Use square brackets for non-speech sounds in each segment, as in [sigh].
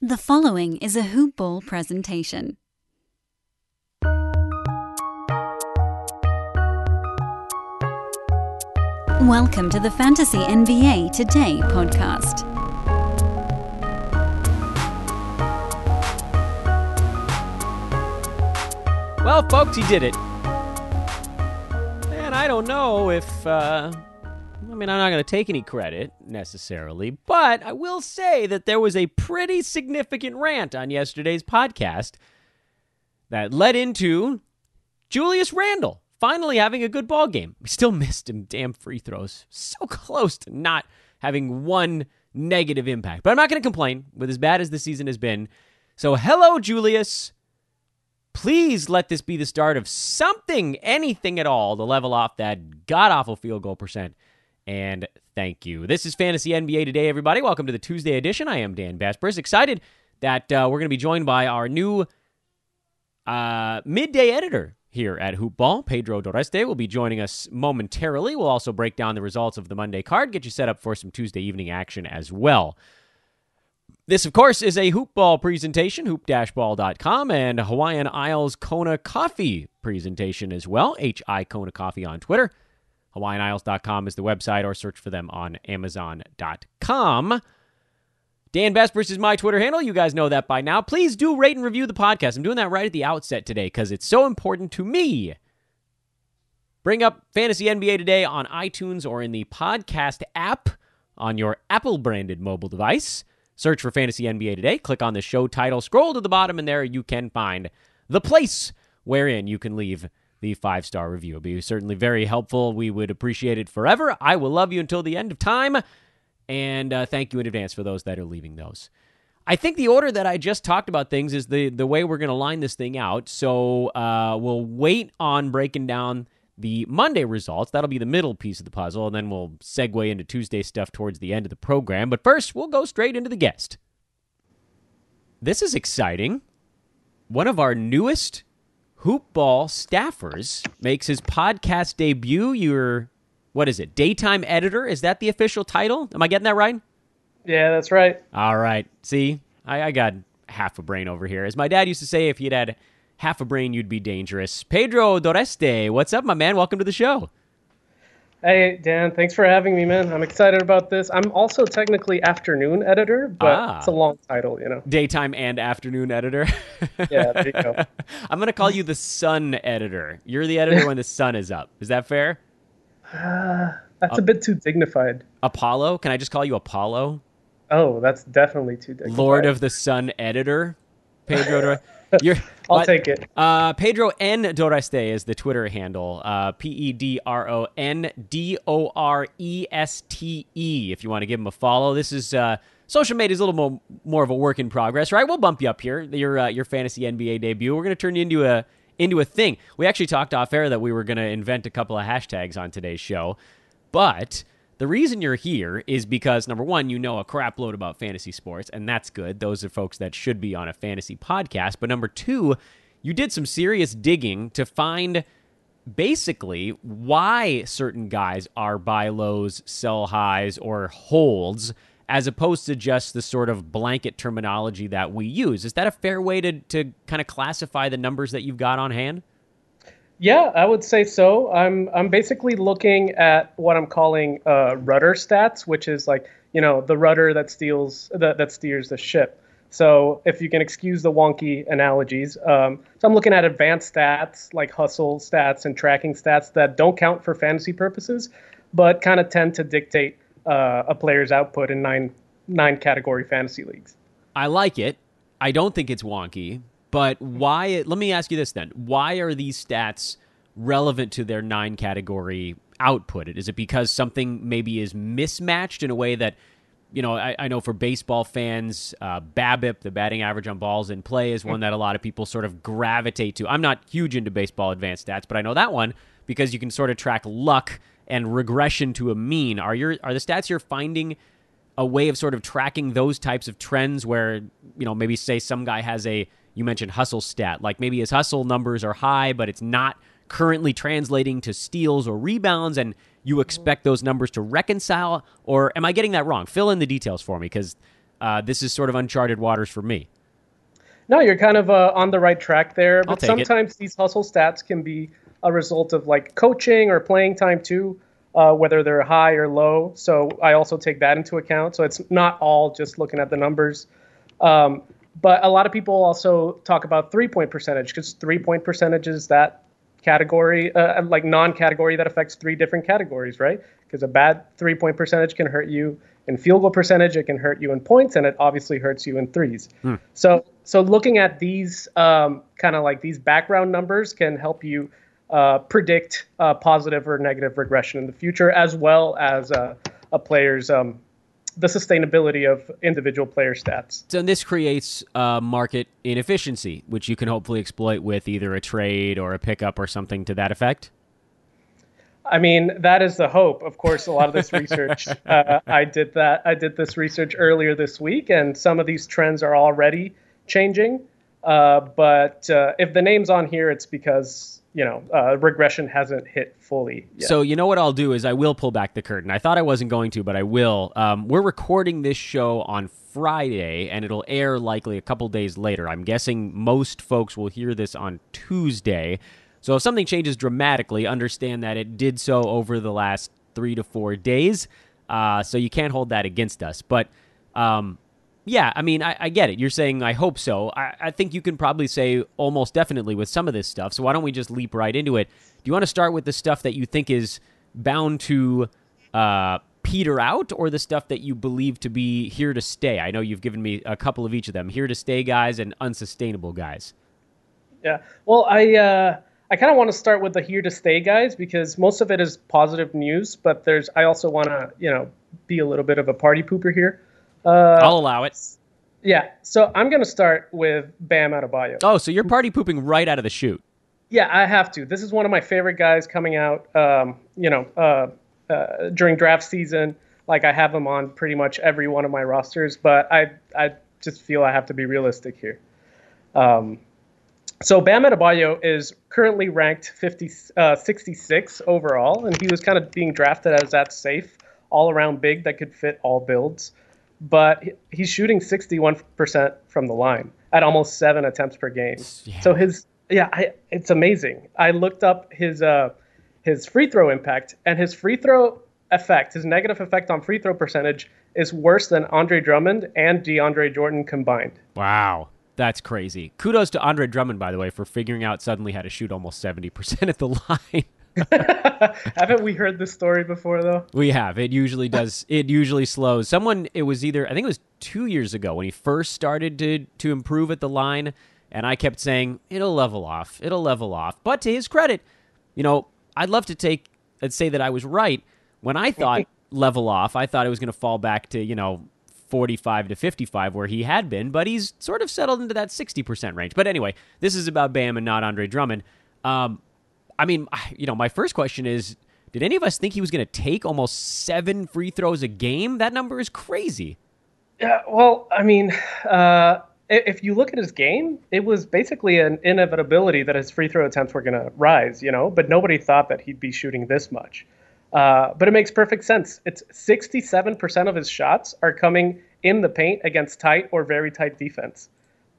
The following is a Hoop Ball presentation. Welcome to the Fantasy NBA Today podcast. Well, folks, he did it. And I don't know if, uh, I mean, I'm not going to take any credit necessarily, but I will say that there was a pretty significant rant on yesterday's podcast that led into Julius Randle finally having a good ball game. We still missed him damn free throws. So [laughs] close to not having one negative impact. But I'm not going to complain with as bad as the season has been. So, hello, Julius. Please let this be the start of something, anything at all, to level off that god awful field goal percent. And thank you. This is Fantasy NBA Today, everybody. Welcome to the Tuesday edition. I am Dan Besbris. Excited that uh, we're going to be joined by our new uh, midday editor here at Hoopball. Pedro Doreste will be joining us momentarily. We'll also break down the results of the Monday card, get you set up for some Tuesday evening action as well. This, of course, is a hoopball presentation, hoop-ball.com, and Hawaiian Isles Kona Coffee presentation as well. HI Kona Coffee on Twitter. HawaiianIsles.com is the website, or search for them on Amazon.com. Dan Besbris is my Twitter handle. You guys know that by now. Please do rate and review the podcast. I'm doing that right at the outset today because it's so important to me. Bring up Fantasy NBA today on iTunes or in the podcast app on your Apple branded mobile device. Search for Fantasy NBA today. Click on the show title. Scroll to the bottom, and there you can find the place wherein you can leave the five star review. It'll be certainly very helpful. We would appreciate it forever. I will love you until the end of time. And uh, thank you in advance for those that are leaving those. I think the order that I just talked about things is the, the way we're going to line this thing out. So uh, we'll wait on breaking down the Monday results. That'll be the middle piece of the puzzle, and then we'll segue into Tuesday stuff towards the end of the program. But first, we'll go straight into the guest. This is exciting. One of our newest hoopball staffers makes his podcast debut. Your what is it? Daytime editor? Is that the official title? Am I getting that right? Yeah, that's right. All right. See, I, I got half a brain over here. As my dad used to say, if you'd had half a brain, you'd be dangerous. Pedro Doreste, what's up, my man? Welcome to the show. Hey, Dan, thanks for having me, man. I'm excited about this. I'm also technically afternoon editor, but Ah. it's a long title, you know. Daytime and afternoon editor. [laughs] Yeah, there you go. [laughs] I'm going to call you the sun editor. You're the editor when the sun is up. Is that fair? That's a bit too dignified. Apollo? Can I just call you Apollo? Oh, that's definitely too dignified. Lord of the Sun editor? Pedro [laughs] You're, I'll but- take it. Uh, Pedro N. Doreste is the Twitter handle. Uh, P E D R O N D O R E S T E. If you want to give him a follow, this is uh, social media is a little more more of a work in progress, right? We'll bump you up here. Your uh, your fantasy NBA debut. We're going to turn you into a into a thing. We actually talked off air that we were going to invent a couple of hashtags on today's show, but. The reason you're here is because number one, you know a crap load about fantasy sports, and that's good. Those are folks that should be on a fantasy podcast. But number two, you did some serious digging to find basically why certain guys are buy lows, sell highs, or holds, as opposed to just the sort of blanket terminology that we use. Is that a fair way to, to kind of classify the numbers that you've got on hand? Yeah, I would say so. I'm I'm basically looking at what I'm calling uh, rudder stats, which is like you know the rudder that steals that, that steers the ship. So if you can excuse the wonky analogies, um, so I'm looking at advanced stats like hustle stats and tracking stats that don't count for fantasy purposes, but kind of tend to dictate uh, a player's output in nine nine category fantasy leagues. I like it. I don't think it's wonky, but why? Let me ask you this then: Why are these stats relevant to their nine category output? Is it because something maybe is mismatched in a way that you know? I, I know for baseball fans, uh, BABIP, the batting average on balls in play, is one that a lot of people sort of gravitate to. I'm not huge into baseball advanced stats, but I know that one because you can sort of track luck and regression to a mean. Are your are the stats you're finding? a way of sort of tracking those types of trends where you know maybe say some guy has a you mentioned hustle stat like maybe his hustle numbers are high but it's not currently translating to steals or rebounds and you expect those numbers to reconcile or am i getting that wrong fill in the details for me because uh, this is sort of uncharted waters for me. No, you're kind of uh, on the right track there. But take it. sometimes these hustle stats can be a result of like coaching or playing time too, uh, whether they're high or low. So I also take that into account. So it's not all just looking at the numbers. Um, but a lot of people also talk about three point percentage because three point percentage is that category, uh, like non category that affects three different categories, right? Because a bad three point percentage can hurt you in field goal percentage, it can hurt you in points, and it obviously hurts you in threes. So, so looking at these um, kind of like these background numbers can help you uh, predict uh, positive or negative regression in the future, as well as uh, a player's um, the sustainability of individual player stats. So this creates uh, market inefficiency, which you can hopefully exploit with either a trade or a pickup or something to that effect. I mean, that is the hope. Of course, a lot of this [laughs] research, uh, I did that. I did this research earlier this week, and some of these trends are already changing. Uh, but uh, if the name's on here, it's because you know uh, regression hasn't hit fully. Yet. So you know what I'll do is I will pull back the curtain. I thought I wasn't going to, but I will. Um, we're recording this show on Friday, and it'll air likely a couple days later. I'm guessing most folks will hear this on Tuesday. So if something changes dramatically, understand that it did so over the last three to four days. Uh, so you can't hold that against us. But um, yeah, I mean, I, I, get it. You're saying I hope so. I, I, think you can probably say almost definitely with some of this stuff. So why don't we just leap right into it? Do you want to start with the stuff that you think is bound to uh, peter out, or the stuff that you believe to be here to stay? I know you've given me a couple of each of them: here to stay guys and unsustainable guys. Yeah. Well, I. Uh... I kind of want to start with the here to stay guys because most of it is positive news, but there's I also want to you know be a little bit of a party pooper here. Uh, I'll allow it. Yeah, so I'm gonna start with Bam Adebayo. Oh, so you're party pooping right out of the chute? Yeah, I have to. This is one of my favorite guys coming out. Um, you know, uh, uh, during draft season, like I have him on pretty much every one of my rosters, but I I just feel I have to be realistic here. Um, so Bam Adebayo is currently ranked 50, uh, 66 overall, and he was kind of being drafted as that safe, all-around big that could fit all builds. But he's shooting 61% from the line at almost seven attempts per game. Yeah. So his yeah, I, it's amazing. I looked up his uh, his free throw impact, and his free throw effect, his negative effect on free throw percentage, is worse than Andre Drummond and DeAndre Jordan combined. Wow. That's crazy. Kudos to Andre Drummond, by the way, for figuring out suddenly how to shoot almost 70% at the [laughs] line. [laughs] Haven't we heard this story before though? We have. It usually does. It usually slows. Someone. It was either. I think it was two years ago when he first started to to improve at the line, and I kept saying it'll level off. It'll level off. But to his credit, you know, I'd love to take and say that I was right when I thought [laughs] level off. I thought it was going to fall back to you know 45 to 55 where he had been, but he's sort of settled into that 60% range. But anyway, this is about Bam and not Andre Drummond. Um, I mean, you know, my first question is did any of us think he was going to take almost seven free throws a game? That number is crazy. Yeah, well, I mean, uh, if you look at his game, it was basically an inevitability that his free throw attempts were going to rise, you know, but nobody thought that he'd be shooting this much. Uh, but it makes perfect sense. It's 67% of his shots are coming in the paint against tight or very tight defense.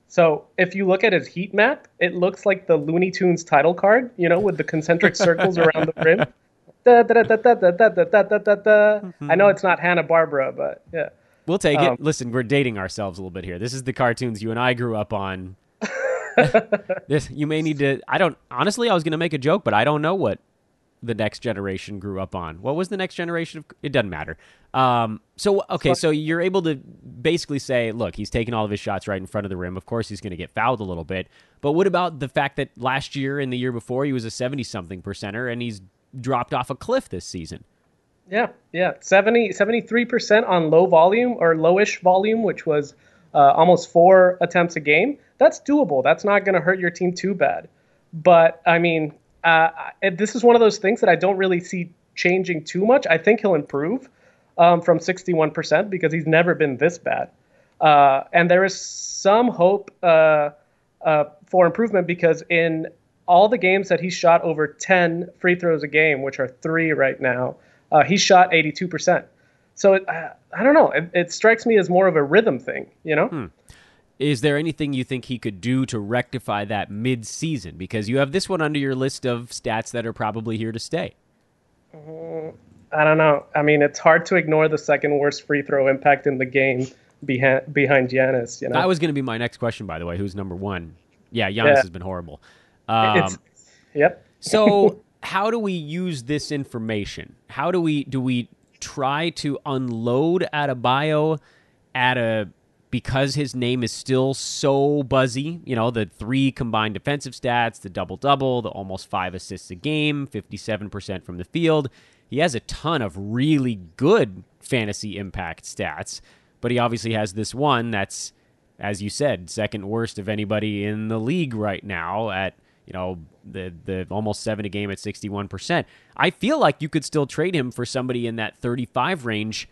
So if you look at his heat map, it looks like the Looney Tunes title card, you know, with the concentric circles around the rim. I know it's not Hanna Barbera, but yeah. We'll take um, it. Listen, we're dating ourselves a little bit here. This is the cartoons you and I grew up on. this you may need to. I don't honestly. I was going to make a joke, but I don't know what the next generation grew up on. What was the next generation of? It doesn't matter. Um, so okay, so you're able to basically say, look, he's taking all of his shots right in front of the rim. Of course, he's going to get fouled a little bit. But what about the fact that last year and the year before he was a seventy something percenter, and he's dropped off a cliff this season? Yeah, yeah, 73 percent on low volume or lowish volume, which was uh, almost four attempts a game. That's doable. That's not going to hurt your team too bad. But I mean, uh, this is one of those things that I don't really see changing too much. I think he'll improve um, from 61% because he's never been this bad. Uh, and there is some hope uh, uh, for improvement because in all the games that he shot over 10 free throws a game, which are three right now, uh, he shot 82%. so it, I, I don't know. It, it, strikes me as more of a rhythm thing, you know. Hmm. Is there anything you think he could do to rectify that mid-season? Because you have this one under your list of stats that are probably here to stay. Mm, I don't know. I mean, it's hard to ignore the second worst free throw impact in the game behind behind Giannis. You know, that was going to be my next question, by the way. Who's number one? Yeah, Giannis yeah. has been horrible. Um, yep. so, how do we use this information? How do we do we try to unload Adebayo at a because his name is still so buzzy, you know, the three combined defensive stats, the double double, the almost five assists a game, 57% from the field. He has a ton of really good fantasy impact stats, but he obviously has this one that's, as you said, second worst of anybody in the league right now at, you know, the, the almost seven a game at 61%. I feel like you could still trade him for somebody in that 35 range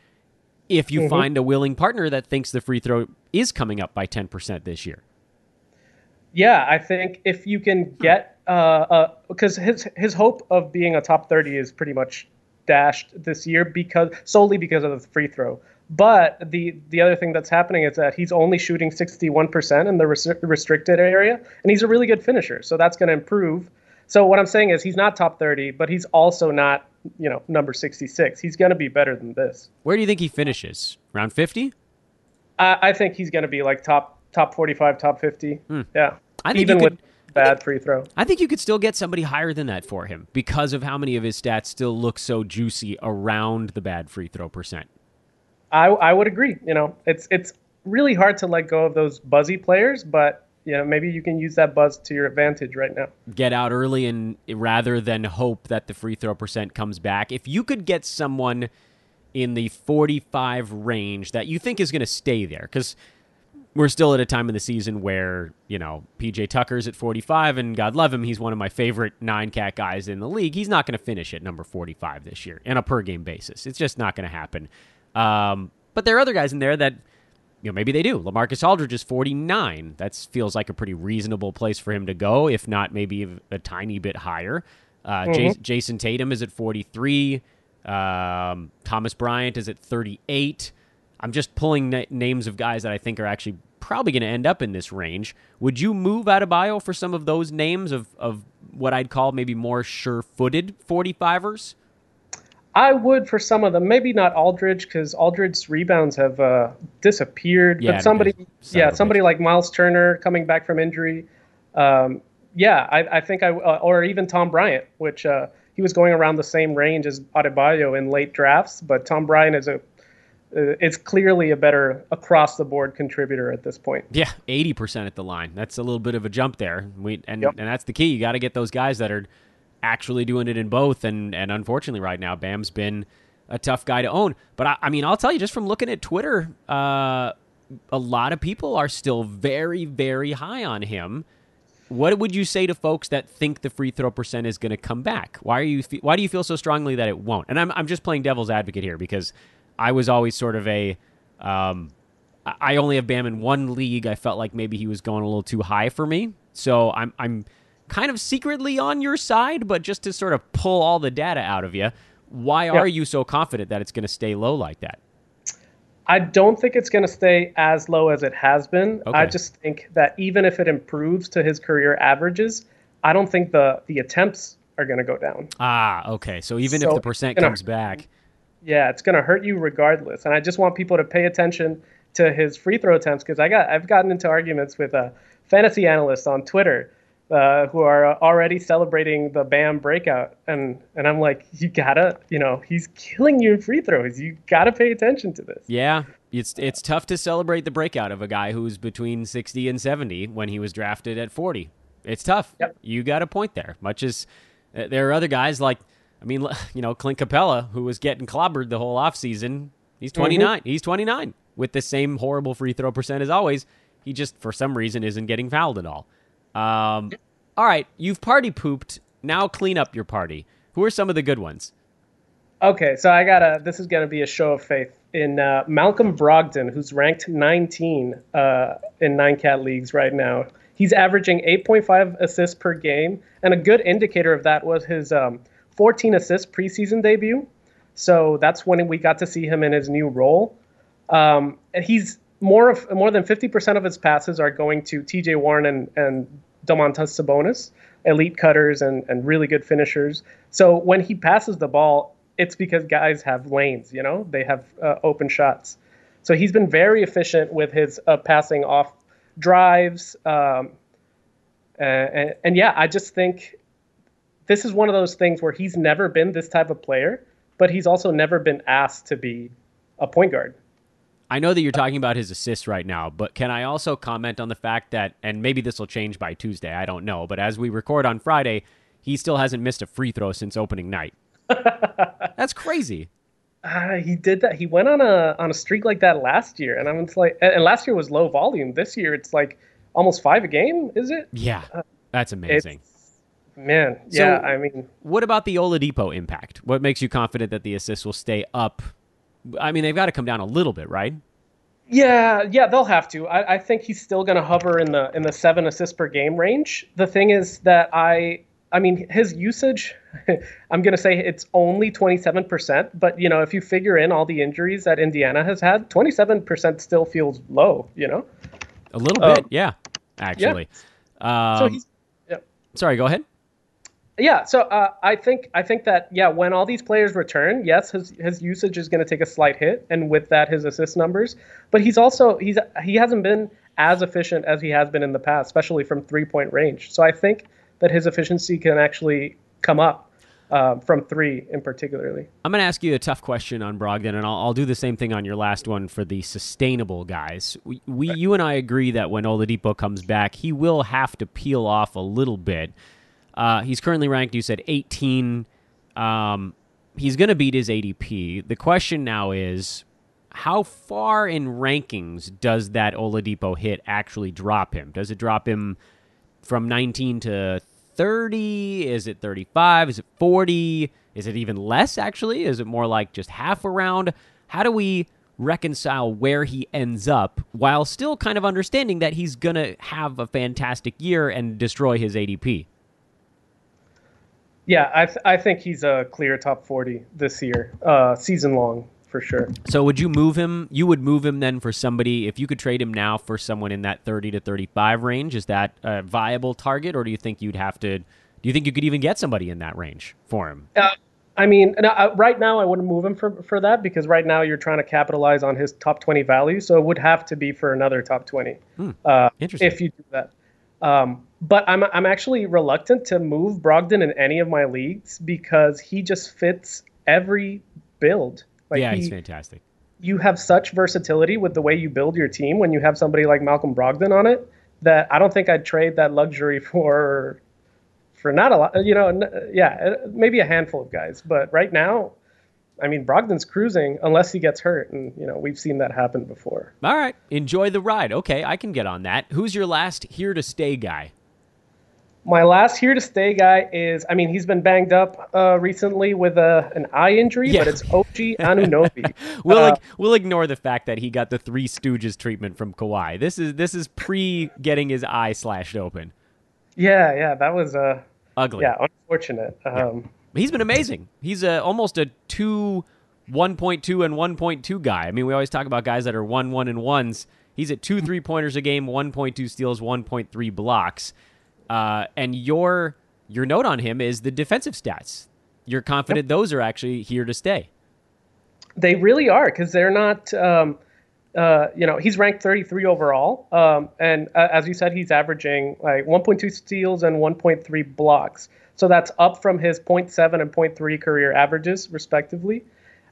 if you mm-hmm. find a willing partner that thinks the free throw is coming up by 10% this year. Yeah, I think if you can get uh, because uh, his his hope of being a top 30 is pretty much dashed this year because solely because of the free throw. But the the other thing that's happening is that he's only shooting 61% in the res- restricted area, and he's a really good finisher. So that's going to improve. So what I'm saying is he's not top 30, but he's also not you know number 66. He's going to be better than this. Where do you think he finishes? Round 50? I, I think he's going to be like top top 45, top 50. Hmm. Yeah, I think even could, with bad free throw. I think you could still get somebody higher than that for him because of how many of his stats still look so juicy around the bad free throw percent. I I would agree. You know, it's it's really hard to let go of those buzzy players, but you know, maybe you can use that buzz to your advantage right now. Get out early and rather than hope that the free throw percent comes back. If you could get someone in the 45 range that you think is going to stay there, because we're still at a time in the season where, you know, PJ Tucker's at 45, and God love him, he's one of my favorite nine cat guys in the league. He's not going to finish at number 45 this year on a per game basis. It's just not going to happen. Um, but there are other guys in there that you know, maybe they do. Lamarcus Aldridge is 49. That feels like a pretty reasonable place for him to go, if not maybe a tiny bit higher. Uh, mm-hmm. Jayson Tatum is at 43. Um, Thomas Bryant is at 38. I'm just pulling na- names of guys that I think are actually probably going to end up in this range. Would you move out of bio for some of those names of, of what I'd call maybe more sure footed 45ers? I would for some of them, maybe not Aldridge because Aldridge's rebounds have uh, disappeared. Yeah, but somebody, yeah, somebody like Miles Turner coming back from injury. Um, yeah, I, I, think I uh, or even Tom Bryant, which uh, he was going around the same range as Adebayo in late drafts, but Tom Bryant is a uh, it's clearly a better across the board contributor at this point. Yeah, eighty percent at the line. That's a little bit of a jump there. We and yep. and that's the key. You got to get those guys that are actually doing it in both. And and unfortunately, right now, Bam's been a tough guy to own. But I, I mean, I'll tell you, just from looking at Twitter, uh, a lot of people are still very, very high on him. What would you say to folks that think the free throw percent is going to come back? Why are you? Why do you feel so strongly that it won't? And I'm I'm just playing devil's advocate here because I was always sort of a. Um, I only have Bam in one league. I felt like maybe he was going a little too high for me. So I'm I'm kind of secretly on your side, but just to sort of pull all the data out of you, why are you so confident that it's going to stay low like that? I don't think it's going to stay as low as it has been. Okay. I just think that even if it improves to his career averages, I don't think the the attempts are going to go down. Ah, okay. So even so if the percent comes back, yeah, it's going to hurt you regardless. And I just want people to pay attention to his free throw attempts because I got I've gotten into arguments with a fantasy analyst on Twitter uh, who are already celebrating the Bam breakout, and and I'm like, you gotta, you know, he's killing you in free throws. You gotta pay attention to this. Yeah, it's it's tough to celebrate the breakout of a guy who's between 60 and 70 when he was drafted at 40. It's tough. Yep. You got a point there. Much as uh, there are other guys like, I mean, [laughs] you know, Clint Capela who was getting clobbered the whole offseason. He's 29. Mm-hmm. He's 29 with the same horrible free throw percent as always. He just for some reason isn't getting fouled at all. Um, all right, you've party pooped. Now clean up your party. Who are some of the good ones? Okay, so I gotta. This is gonna be a show of faith in uh, Malcolm Brogdon, who's ranked 19 uh, in nine cat leagues right now. He's averaging 8.5 assists per game, and a good indicator of that was his um, 14 assists preseason debut. So that's when we got to see him in his new role. Um, and he's more of more than 50% of his passes are going to TJ Warren and, and Domantas Sabonis, elite cutters and, and really good finishers. So when he passes the ball, it's because guys have lanes, you know, they have uh, open shots. So he's been very efficient with his uh, passing off drives. Um, and, and yeah, I just think this is one of those things where he's never been this type of player, but he's also never been asked to be a point guard. I know that you're talking about his assists right now, but can I also comment on the fact that, and maybe this will change by Tuesday, I don't know, but as we record on Friday, he still hasn't missed a free throw since opening night. [laughs] That's crazy. Uh, he did that. He went on a on a streak like that last year, and I'm just like, and last year was low volume. This year it's like almost five a game. Is it? Yeah, that's amazing. Man, yeah. So, I mean, what about the Oladipo impact? What makes you confident that the assists will stay up? I mean, they've got to come down a little bit, right? Yeah, yeah, they'll have to. I, I think he's still going to hover in the in the seven assists per game range. The thing is that I I mean, his usage, [laughs] I'm going to say it's only 27%, but you know, if you figure in all the injuries that Indiana has had, 27% still feels low, you know? A little bit, um, yeah, actually. Yeah. Um, so he's, yeah. Sorry, go ahead. Yeah, so uh, I think I think that yeah, when all these players return, yes, his his usage is going to take a slight hit, and with that, his assist numbers. But he's also he's he hasn't been as efficient as he has been in the past, especially from three point range. So I think that his efficiency can actually come up uh, from three in particularly. I'm going to ask you a tough question on Brogdon, and I'll, I'll, do the same thing on your last one for the sustainable guys. We, we you and I agree that when Oladipo comes back, he will have to peel off a little bit. Uh, he's currently ranked, you said 18. Um, he's going to beat his ADP. The question now is, how far in rankings does that Oladipo hit actually drop him? Does it drop him from 19 to 30? Is it 35? Is it 40? Is it even less, actually? Is it more like just half around? How do we reconcile where he ends up while still kind of understanding that he's going to have a fantastic year and destroy his ADP? Yeah, I, th- I think he's a clear top 40 this year, uh, season long for sure. So would you move him? You would move him then for somebody if you could trade him now for someone in that 30 to 35 range. Is that a viable target, or do you think you'd have to? Do you think you could even get somebody in that range for him? Uh, I mean, uh, right now I wouldn't move him for for that because right now you're trying to capitalize on his top 20 value, so it would have to be for another top 20. Hmm. Uh, Interesting. If you do that. Um, but I'm I'm actually reluctant to move Brogdon in any of my leagues because he just fits every build. Like yeah, he, he's fantastic. You have such versatility with the way you build your team when you have somebody like Malcolm Brogdon on it that I don't think I'd trade that luxury [laughs] for for not a lot. You know, yeah, uh, maybe a handful of guys, but right now. I mean, Brogdon's cruising unless he gets hurt, and you know we've seen that happen before. All right, enjoy the ride. Okay, I can get on that. Who's your last here to stay guy? My last here to stay guy is, I mean, he's been banged up uh, recently with a, an eye injury, yeah. but it's OG Anunoby. [laughs] we'll uh, we'll ignore the fact that he got the Three Stooges treatment from Kawhi. This is this is pre getting his eye slashed open. Yeah, yeah, that was uh, ugly. Yeah, unfortunate. Um, yeah. He's been amazing. He's a, almost a two, 1.2 and 1.2 guy. I mean, we always talk about guys that are one, one, and ones. He's at two three pointers a game, 1.2 steals, 1.3 blocks. Uh, and your your note on him is the defensive stats. You're confident yep. those are actually here to stay. They really are because they're not. Um, uh, you know, he's ranked 33 overall, um, and uh, as you said, he's averaging like 1.2 steals and 1.3 blocks. So that's up from his 0.7 and 0.3 career averages, respectively.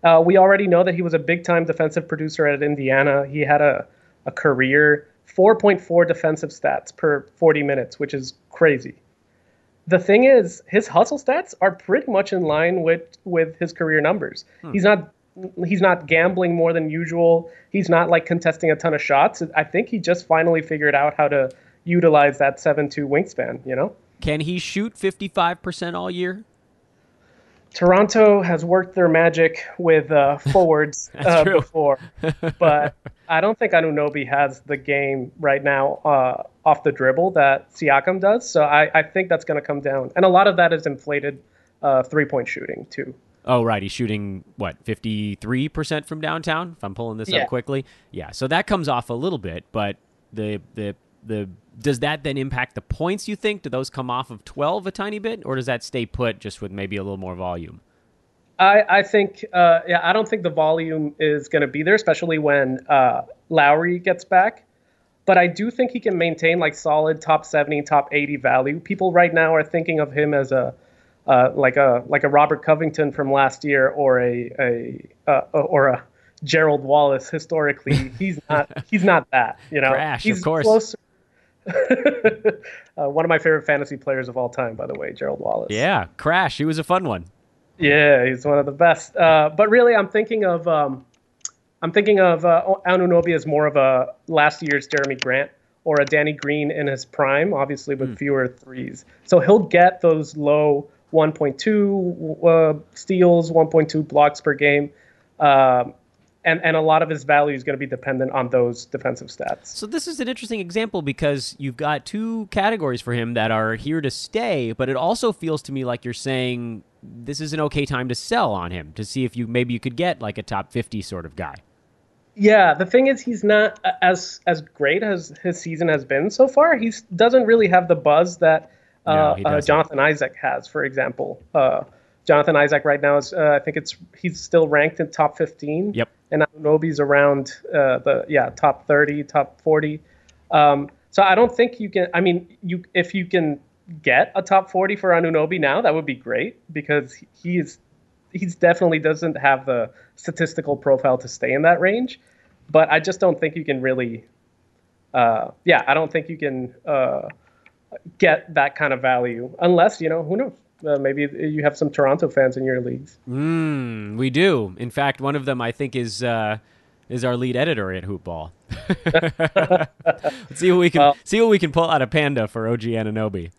Uh, we already know that he was a big time defensive producer at Indiana. He had a, a career 4.4 defensive stats per 40 minutes, which is crazy. The thing is, his hustle stats are pretty much in line with with his career numbers. Hmm. He's not he's not gambling more than usual. He's not like contesting a ton of shots. I think he just finally figured out how to utilize that 7-2 wingspan, you know? Can he shoot 55% all year? Toronto has worked their magic with uh, [laughs] forwards uh, before, [laughs] but I don't think Anunoby has the game right now uh, off the dribble that Siakam does. So I, I think that's going to come down, and a lot of that is inflated uh, three point shooting too. Oh, right. He's shooting what fifty three percent from downtown. If I'm pulling this Yeah. up quickly, yeah. So that comes off a little bit, but the the the does that then impact the points? You think do those come off of twelve a tiny bit, or does that stay put just with maybe a little more volume? I, I think, uh, yeah, I don't think the volume is going to be there, especially when uh, Lowry gets back. But I do think he can maintain like solid top 70, top 80 value. People right now are thinking of him as a uh, like a like a Robert Covington from last year or a a uh, or a Gerald Wallace. Historically, [laughs] he's not he's not that. You know, Crash, of he's course. closer. [laughs] uh, one of my favorite fantasy players of all time, by the way, Gerald Wallace. Yeah, Crash. He was a fun one. Yeah, he's one of the best. Uh, but really, I'm thinking of um, I'm thinking of uh, Anunoby as more of a last year's Jerami Grant or a Danny Green in his prime, obviously with fewer threes. So he'll get those low 1.2 uh, steals, 1.2 blocks per game, um, and and a lot of his value is going to be dependent on those defensive stats. So this is an interesting example because you've got two categories for him that are here to stay, but it also feels to me like you're saying this is an okay time to sell on him to see if you maybe you could get like a top 50 sort of guy. Yeah, the thing is, he's not as as great as his season has been so far. He doesn't really have the buzz that uh, he uh. Jonathan Isaac has, for example. Uh, Jonathan Isaac right now is, uh, I think it's he's still ranked in top fifteen. Yep. And Anunoby's around uh, the yeah top thirty, top forty. Um, so I don't think you can. I mean, you if you can get a top forty for Anunobi now, that would be great because he is he's definitely doesn't have the statistical profile to stay in that range. But I just don't think you can really, uh, yeah, I don't think you can uh, get that kind of value unless you know who knows. Uh, maybe you have some Toronto fans in your leagues. Mm, we do. In fact, one of them I think is uh, is our lead editor at Hoopball. Let's [laughs] see what we can Well- see what we can pull out of Panda for OG Anunoby.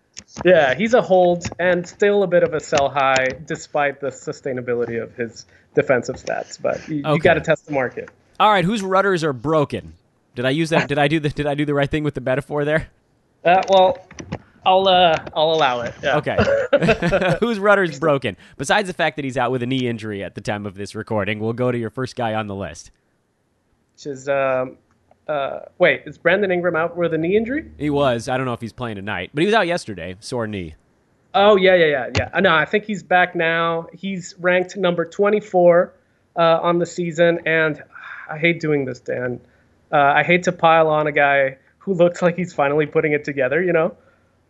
Yeah, he's a hold and still a bit of a sell high, despite the sustainability of his defensive stats. But you, you got to test the market. All right, whose rudders are broken? Did I use that? Did I do the Did I do the right thing with the metaphor there? Uh, well, I'll uh, I'll allow it. Yeah. Okay. [laughs] Whose rudder's broken? Besides the fact that he's out with a knee injury at the time of this recording, we'll go to your first guy on the list. Which is um, uh, wait, is Brandon Ingram out with a knee injury? He was. I don't know if he's playing tonight, but he was out yesterday, sore knee. Oh yeah, yeah, yeah, yeah. Uh, No, I think he's back now. He's ranked number 24 uh, on the season, and I hate doing this, Dan. Uh, I hate to pile on a guy who looks like he's finally putting it together. You know?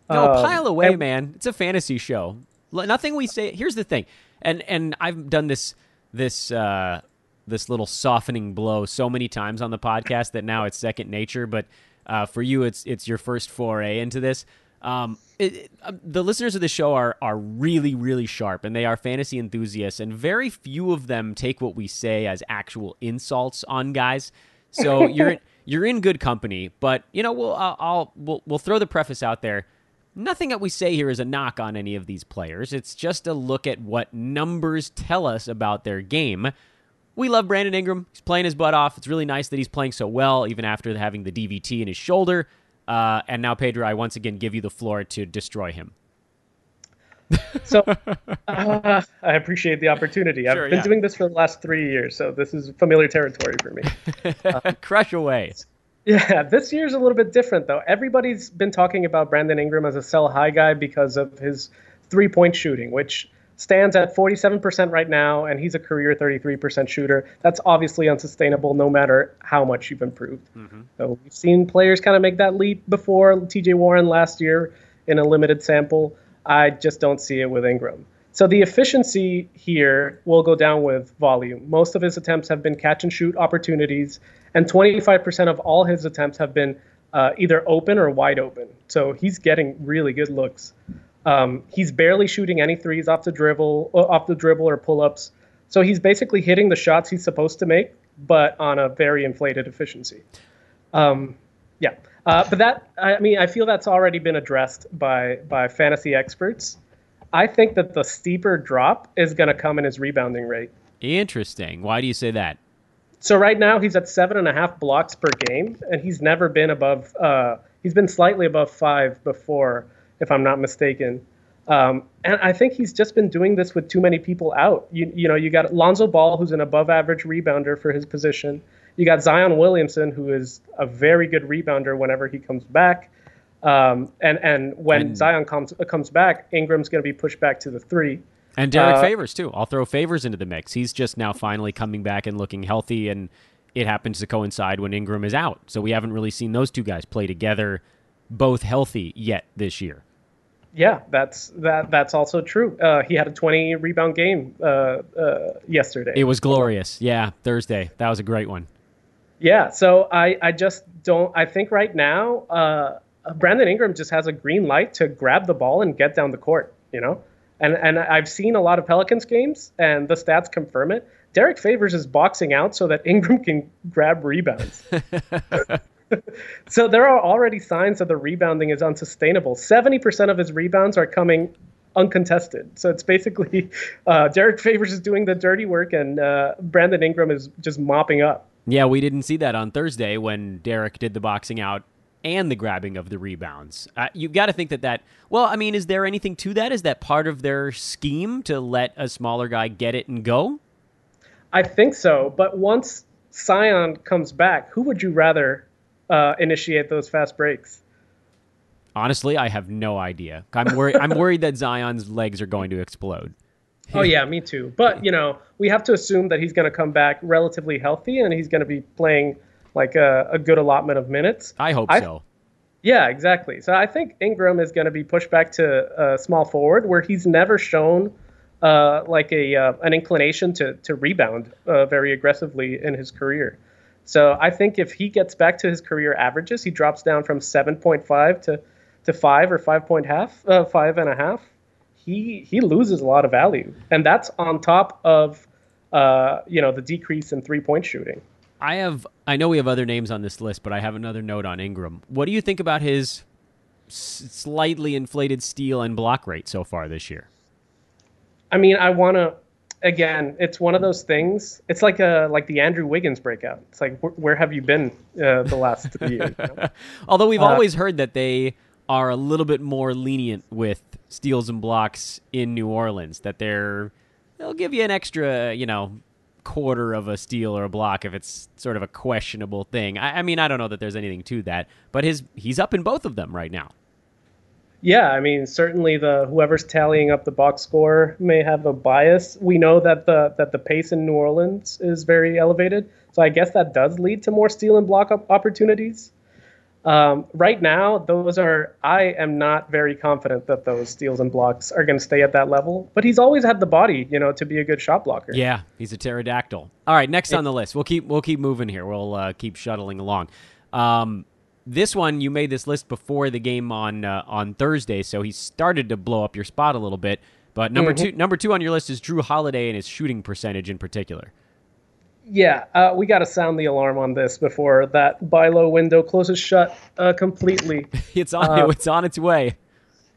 No, Um, pile away, and- man. It's a fantasy show. Nothing we say. Here's the thing, and and I've done this this uh, this little softening blow so many times on the podcast that now it's second nature. But uh, for you, it's it's your first foray into this. Um, it, it- uh, the listeners of the show are are really really sharp, and they are fantasy enthusiasts, and very few of them take what we say as actual insults on guys. So [laughs] you're you're in good company, but you know we'll I'll, I'll we'll we'll throw the preface out there. Nothing that we say here is a knock on any of these players. It's just a look at what numbers tell us about their game. We love Brandon Ingram. He's playing his butt off. It's really nice that he's playing so well, even after having the DVT in his shoulder. Uh, and now, Pedro, I once again give you the floor to destroy him. [laughs] So uh, I appreciate the opportunity. I've been yeah. doing this for the last three years, so this is familiar territory for me. [laughs] Crush away. Yeah, this year's a little bit different though. Everybody's been talking about Brandon Ingram as a sell high guy because of his three point shooting, which stands at 47% right now, and he's a career 33% shooter. That's obviously unsustainable no matter how much you've improved. Mm-hmm. So we've seen players kind of make that leap before. TJ Warren last year in a limited sample. I just don't see it with Ingram. So the efficiency here will go down with volume. Most of his attempts have been catch and shoot opportunities, and 25% of all his attempts have been uh, either open or wide open. So he's getting really good looks. Um, he's barely shooting any threes off the dribble, uh, off the dribble or pull-ups. So he's basically hitting the shots he's supposed to make, but on a very inflated efficiency. Um, yeah, uh, but that I mean I feel that's already been addressed by by fantasy experts. I think that the steeper drop is going to come in his rebounding rate. Interesting. Why do you say that? So right now he's at seven and a half blocks per game, and he's never been above. Uh, he's been slightly above five before, if I'm not mistaken. Um, and I think he's just been doing this with too many people out. You, you know, you got Lonzo Ball, who's an above average rebounder for his position. You got Zion Williamson, who is a very good rebounder whenever he comes back. Um, and and when And- Zion comes comes back, Ingram's going to be pushed back to the three. And Derrick Uh, Favors too. I'll throw Favors into the mix. He's just now finally coming back and looking healthy, and it happens to coincide when Ingram is out. So we haven't really seen those two guys play together, both healthy yet this year. Yeah, that's that. That's also true. Uh, he had a 20 rebound game uh, uh, yesterday. It was glorious. Yeah, Thursday. That was a great one. Yeah, so I, I just don't. I think right now, uh, Brandon Ingram just has a green light to grab the ball and get down the court. You know, and and I've seen a lot of Pelicans games, and the stats confirm it. Derrick Favors is boxing out so that Ingram can grab rebounds. [laughs] [laughs] so there are already signs that the rebounding is unsustainable. Seventy percent of his rebounds are coming uncontested. So it's basically [laughs] uh, Derrick Favors is doing the dirty work, and uh, Brandon Ingram is just mopping up. Yeah, we didn't see that on Thursday when Derrick did the boxing out and the grabbing of the rebounds. Uh, you got to think that that. Well, I mean, is there anything to that? Is that part of their scheme to let a smaller guy get it and go? I think so. But once Zion comes back, who would you rather uh, initiate those fast breaks? Honestly, I have no idea. I'm worried. I'm worried that Zion's legs are going to explode. Oh yeah, me too. But you know, we have to assume that he's going to come back relatively healthy and he's going to be playing like a, a good allotment of minutes. I hope I- so. Yeah, exactly. So I think Ingram is going to be pushed back to uh, small forward, where he's never shown uh, like a uh, an inclination to to rebound uh, very aggressively in his career. So I think if he gets back to his career averages, he drops down from 7.5 to to five or five point half, uh, five and a half. He he loses a lot of value, and that's on top of uh, you know the decrease in three point shooting. I have. I know we have other names on this list, but I have another note on Ingram. What do you think about his s- slightly inflated steal and block rate so far this year? I mean, I want to. Again, it's one of those things. It's like a like the Andrew Wiggins breakout. It's like wh- where have you been uh, the last three years? you know? [laughs] Although we've Uh, always heard that they are a little bit more lenient with steals and blocks in New Orleans, that they're they'll give you an extra, you know, quarter of a steal or a block if it's sort of a questionable thing. I, I mean, I don't know that there's anything to that, but his he's up in both of them right now. Yeah, I mean, certainly the whoever's tallying up the box score may have a bias. We know that the that the pace in New Orleans is very elevated, so I guess that does lead to more steal and block op- opportunities. Um, right now, those are I am not very confident that those steals and blocks are going to stay at that level. But he's always had the body, you know, to be a good shot blocker. Yeah, he's a pterodactyl. All right, next on the list. We'll keep we'll keep moving here. We'll uh, keep shuttling along. Um, this one you made this list before the game on uh, on Thursday, so he started to blow up your spot a little bit. But number two number two on your list is Jrue Holiday and his shooting percentage in particular. Yeah, uh, we got to sound the alarm on this before that buy low window closes shut uh, completely. [laughs] It's on Uh, it's on its way.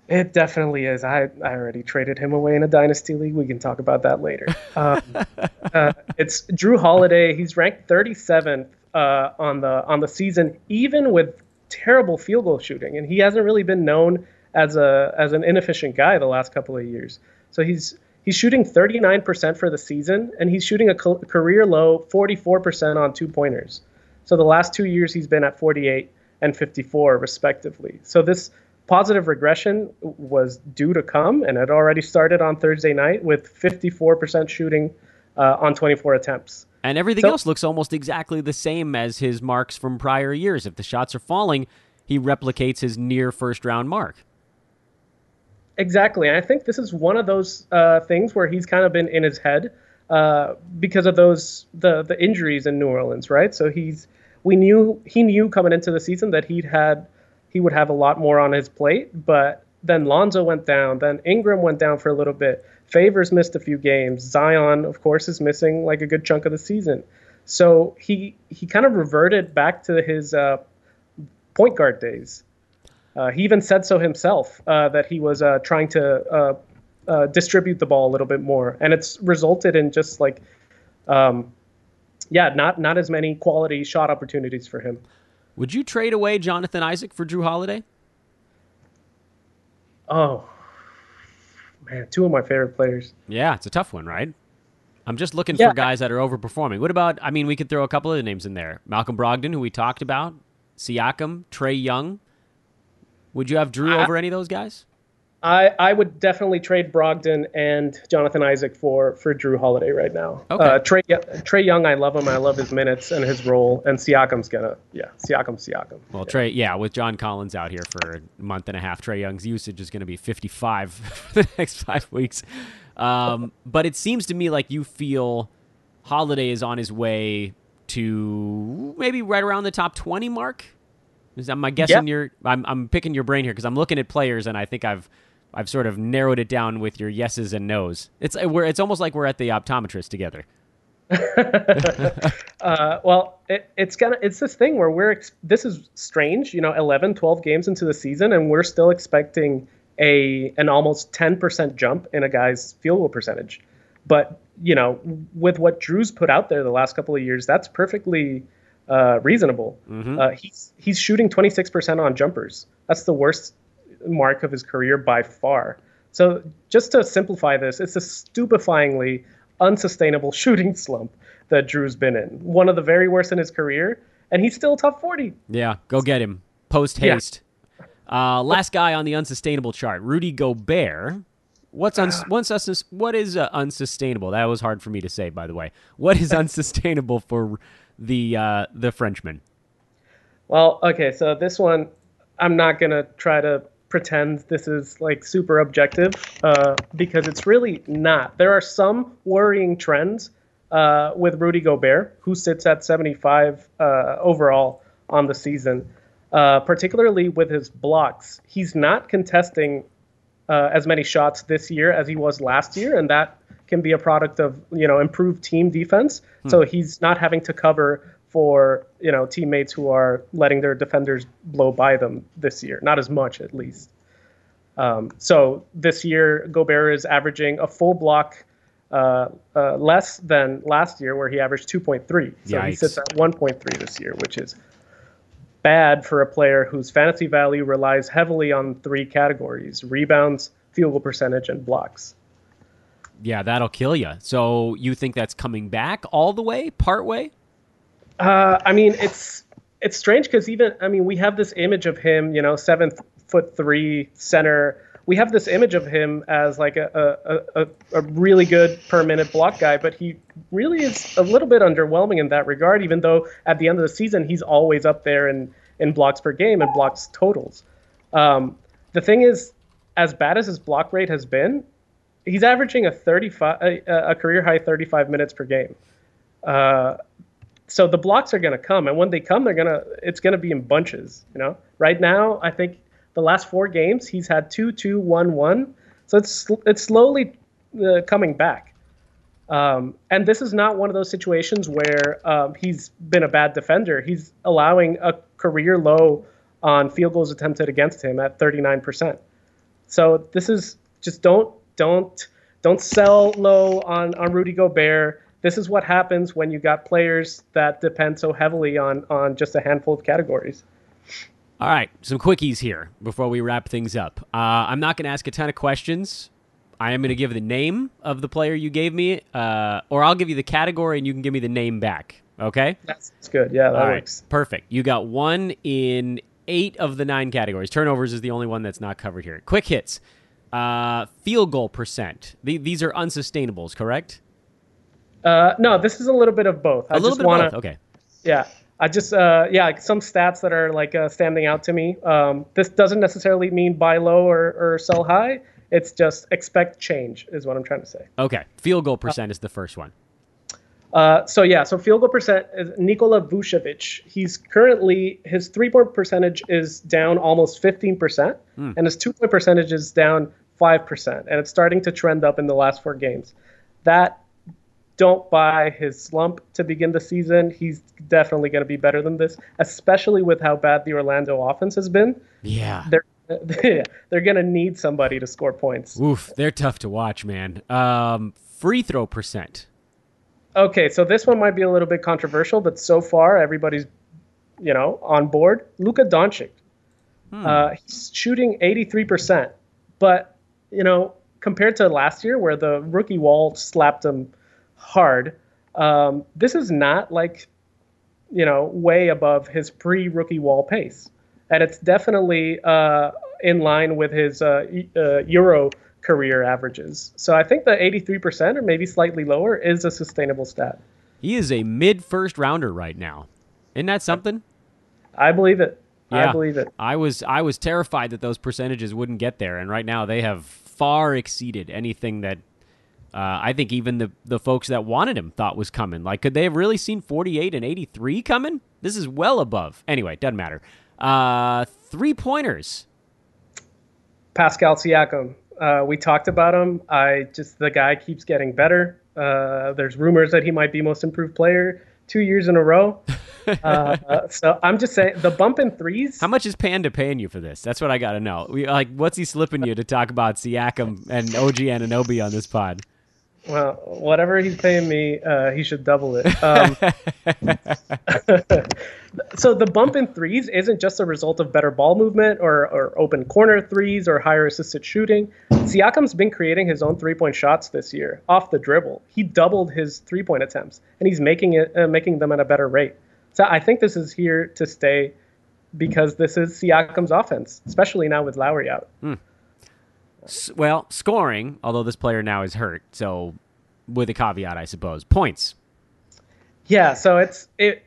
It definitely is. I, I already traded him away in a dynasty league. We can talk about that later. Um, [laughs] uh, it's Jrue Holiday. He's ranked 37th uh, on the on the season, even with terrible field goal shooting, and he hasn't really been known as a as an inefficient guy the last couple of years. So he's he's shooting 39% for the season, and he's shooting a career low 44% on two pointers. So the last two years he's been at 48 and 54 respectively. So this positive regression was due to come, and it already started on Thursday night with 54% shooting uh, on 24 attempts. And everything So- else looks almost exactly the same as his marks from prior years. If the shots are falling, he replicates his near first round mark. Exactly, and I think this is one of those uh, things where he's kind of been in his head uh, because of those the the injuries in New Orleans, right? So he's we knew he knew coming into the season that he'd had he would have a lot more on his plate, but then Lonzo went down, then Ingram went down for a little bit. Favors missed a few games. Zion, of course, is missing like a good chunk of the season. So he he kind of reverted back to his uh, point guard days. Uh, he even said so himself uh, that he was uh, trying to uh, uh, distribute the ball a little bit more, and it's resulted in just like, um, yeah, not not as many quality shot opportunities for him. Would you trade away Jonathan Isaac for Jrue Holiday? Oh, man, two of my favorite players. Yeah, it's a tough one, right? I'm just looking Yeah. for guys that are overperforming. What about? I mean, we could throw a couple of names in there. Malcolm Brogdon, who we talked about, Siakam, Trae Young. Would you have Jrue I- over any of those guys? I, I would definitely trade Brogdon and Jonathan Isaac for for Jrue Holiday right now. Okay. Uh, Trae Trae Young, I love him. I love his minutes and his role. And Siakam's gonna, yeah, Siakam, Siakam. Well, Trae, yeah, with John Collins out here for a month and a half, Trae Young's usage is going to be 55 [laughs] for the next five weeks. Um, but it seems to me like you feel Holiday is on his way to maybe right around the top 20 mark. That my guessing? Yeah. Your, I'm, I'm picking your brain here because I'm looking at players and I think I've I've sort of narrowed it down with your yeses and nos. It's we're, it's almost like we're at the optometrist together. [laughs] Uh, well, it, it's gonna it's this thing where we're ex- this is strange, you know, 11, 12 games into the season, and we're still expecting a an almost 10% jump in a guy's field goal percentage. But you know, with what Jrue's put out there the last couple of years, that's perfectly uh, reasonable. Uh, he's he's shooting 26% on jumpers. That's the worst mark of his career by far. So just to simplify this, it's a stupefyingly unsustainable [laughs] shooting slump that Jrue's been in. One of the very worst in his career, and he's still top 40. Yeah, go get him. Post Yeah. haste. Uh, last guy on the unsustainable chart, Rudy Gobert. What's uns- [sighs] what's us- what is uh, unsustainable? That was hard for me to say, by the way. What is [laughs] unsustainable for the uh, the Frenchman? Well, okay, so this one, I'm not gonna try to pretend this is like super objective uh, because it's really not. There are some worrying trends uh, with Rudy Gobert, who sits at 75 uh, overall on the season, uh, particularly with his blocks. He's not contesting uh, as many shots this year as he was last year, and that can be a product of you know improved team defense. So he's not having to cover for you know teammates who are letting their defenders blow by them this year, not as much at least. Um, so this year, Gobert is averaging a full block uh, uh, less than last year, where he averaged 2.3. So he sits at 1.3 this year, which is bad for a player whose fantasy value relies heavily on three categories rebounds, field goal percentage, and blocks. Yeah, that'll kill you. So you think that's coming back all the way, part way? Uh, I mean, it's it's strange because even I mean, we have this image of him, you know, seven foot three center. We have this image of him as like a a, a, a really good per minute block guy, but he really is a little bit underwhelming in that regard. Even though at the end of the season he's always up there in in blocks per game and blocks totals. Um, the thing is, as bad as his block rate has been, he's averaging a 35 a, a career high 35 minutes per game. Uh, so the blocks are going to come and when they come they're to it's going to be in bunches you know? Right now i think the last four games he's had two two one one. So it's it's slowly uh, coming back. Um, and this is not one of those situations where um, he's been a bad defender. He's allowing a career low on field goals attempted against him at 39% so this is just don't don't don't sell low on on Rudy Gobert. This is what happens when you got players that depend so heavily on on just a handful of categories. All right, some quickies here before we wrap things up. Uh, I'm not going to ask a ton of questions. I am going to give the name of the player you gave me, uh, or I'll give you the category and you can give me the name back. Okay? That's, that's good. Yeah, that All right, works. perfect. You got one in eight of the nine categories. Turnovers is the only one that's not covered here. Quick hits, uh, field goal percent. The, these are unsustainables, correct? Uh, no, this is a little bit of both. I A little just bit wanna, of both. Okay. Yeah, I just uh, yeah, like some stats that are like uh, standing out to me. Um, this doesn't necessarily mean buy low or, or sell high. It's just expect change is what I'm trying to say. Okay. Field goal percent is the first one. Uh, so yeah, so field goal percent is Nikola Vucevic. He's currently his three point percentage is down almost 15 percent, and his two point percentage is down five percent, and it's starting to trend up in the last four games. That don't buy his slump to begin the season. He's definitely going to be better than this, especially with how bad the Orlando offense has been. Yeah. They're [laughs] they're going to need somebody to score points. Oof, they're tough to watch, man. Um, free throw percent. Okay, so this one might be a little bit controversial, but so far everybody's, you know, on board. Luka Doncic, uh, he's shooting 83%, but you know compared to last year where the rookie wall slapped him hard. Um, this is not like, you know, way above his pre-rookie wall pace, and it's definitely uh, in line with his uh, uh, Euro career averages. So I think the 83% or maybe slightly lower is a sustainable stat. He is a mid first rounder right now. Isn't that something? I believe it. Yeah. I believe it. I was I was terrified that those percentages wouldn't get there, and right now they have far exceeded anything that uh, I think even the the folks that wanted him thought was coming. Like, could they have really seen 48 and 83 coming? This is well above. Anyway, doesn't matter. Uh, three pointers. Pascal Siakam. Uh, we talked about him. I just the guy keeps getting better. Uh, there's rumors that he might be most improved player two years in a row. [laughs] Uh, so I'm just saying the bump in threes. How much is Panda paying you for this? That's what I got to know. We, like, what's he slipping you to talk about Siakam and OG Anunoby on this pod? Well, whatever he's paying me, uh, he should double it. Um, [laughs] [laughs] so the bump in threes isn't just a result of better ball movement or, or open corner threes or higher assisted shooting. Siakam's been creating his own three point shots this year off the dribble. He doubled his three point attempts, and he's making it uh, making them at a better rate. So I think this is here to stay because this is Siakam's offense, especially now with Lowry out. Hmm. Well, scoring, although this player now is hurt, so with a caveat, I suppose. Points. Yeah, so it's it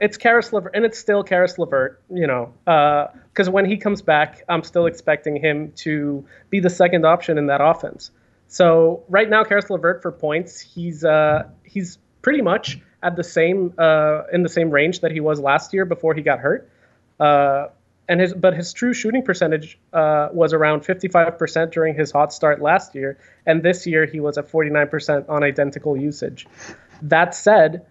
it's Caris LeVert, and it's still Caris LeVert, you know, because uh, when he comes back, I'm still expecting him to be the second option in that offense. So right now, Caris LeVert for points, he's uh, he's pretty much at the same uh, in the same range that he was last year before he got hurt. And his but his true shooting percentage uh, was around 55% during his hot start last year, and this year he was at 49% on identical usage. That said,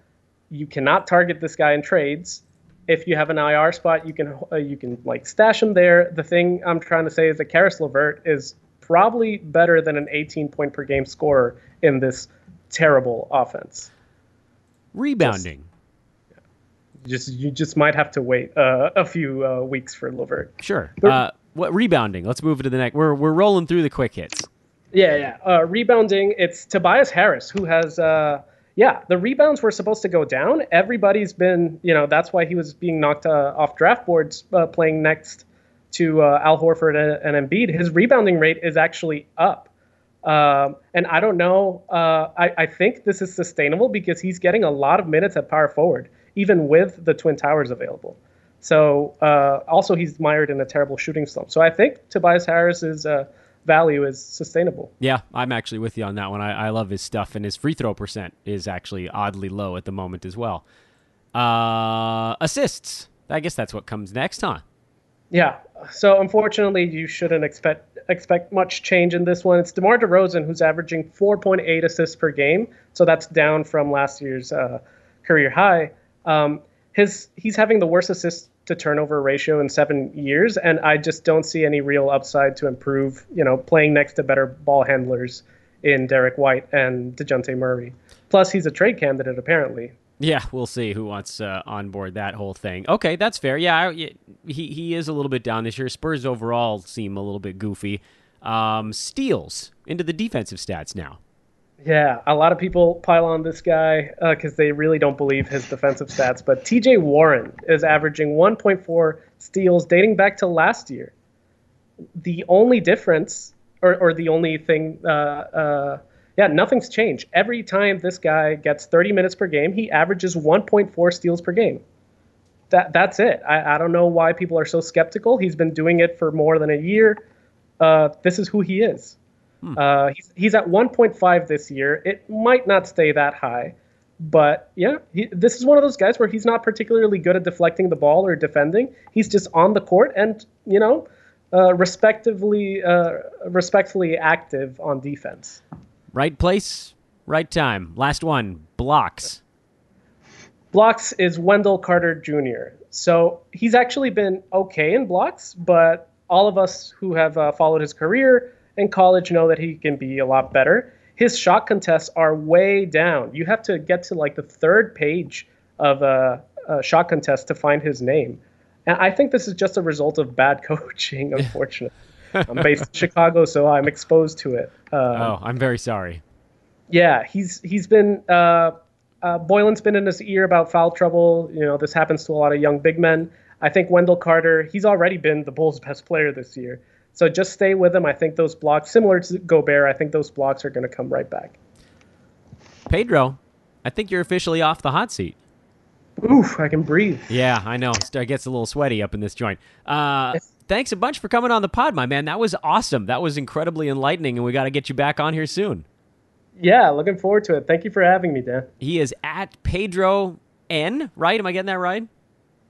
you cannot target this guy in trades. If you have an IR spot, you can uh, you can like stash him there. The thing I'm trying to say is that Caris LeVert is probably better than an 18 point per game scorer in this terrible offense. Rebounding. Just, just you just might have to wait uh, a few uh, weeks for LeVert. Sure. Uh, what rebounding? Let's move to the next. We're we're rolling through the quick hits. Yeah, yeah. Uh, rebounding. It's Tobias Harris who has uh, yeah, the rebounds were supposed to go down. Everybody's been, you know, that's why he was being knocked uh, off draft boards uh, playing next to uh, Al Horford and, and, Embiid. His rebounding rate is actually up. Um, and I don't know. Uh, I, I, think this is sustainable because he's getting a lot of minutes at power forward, even with the Twin Towers available. So uh, also he's mired in a terrible shooting slump. So I think Tobias Harris is uh, value is sustainable. Yeah, I'm actually with you on that one. I, I love his stuff, and his free throw percent is actually oddly low at the moment as well. Uh, assists. I guess that's what comes next, huh? Yeah. So unfortunately, you shouldn't expect expect much change in this one. It's DeMar DeRozan who's averaging 4.8 assists per game, so that's down from last year's uh, career high. Um, his he's having the worst assist to turnover ratio in seven years, and I just don't see any real upside to improve. You know, playing next to better ball handlers in Derrick White and Dejounte Murray. Plus, he's a trade candidate apparently. Yeah, we'll see who wants uh, on board that whole thing. Okay, that's fair. Yeah, he he is a little bit down this year. Spurs overall seem a little bit goofy. Um, steals into the defensive stats now. Yeah, a lot of people pile on this guy because uh, they really don't believe his defensive stats. But TJ Warren is averaging 1.4 steals dating back to last year. The only difference, or, or the only thing, uh, uh, yeah, nothing's changed. Every time this guy gets 30 minutes per game, he averages 1.4 steals per game. That that's it. I, I don't know why people are so skeptical. He's been doing it for more than a year. Uh, this is who he is. Hmm. Uh, he's, he's at 1.5 this year. It might not stay that high, but yeah, he, this is one of those guys where he's not particularly good at deflecting the ball or defending. He's just on the court and you know, uh, respectively, uh, respectfully active on defense. Right place, right time. Last one, blocks. Blocks is Wendell Carter Jr. So he's actually been okay in blocks, but all of us who have uh, followed his career in college know that he can be a lot better. His shot contests are way down. You have to get to like the third page of a, a shot contest to find his name. And I think this is just a result of bad [laughs] coaching, unfortunately. I'm based in Chicago, so I'm exposed to it. Uh, oh, I'm very sorry. Yeah, he's he's been uh, uh, Boylen's been in his ear about foul trouble. You know, this happens to a lot of young big men. I think Wendell Carter, he's already been the Bulls' best player this year. So just stay with him. I think those blocks, similar to Gobert, I think those blocks are going to come right back. Pedro, I think you're officially off the hot seat. Oof, I can breathe. Yeah, I know. It gets a little sweaty up in this joint. Uh, yes. Thanks a bunch for coming on the pod, my man. That was awesome. That was incredibly enlightening, and we got to get you back on here soon. Yeah, looking forward to it. Thank you for having me, Dan. He is at Pedro N, right? Am I getting that right?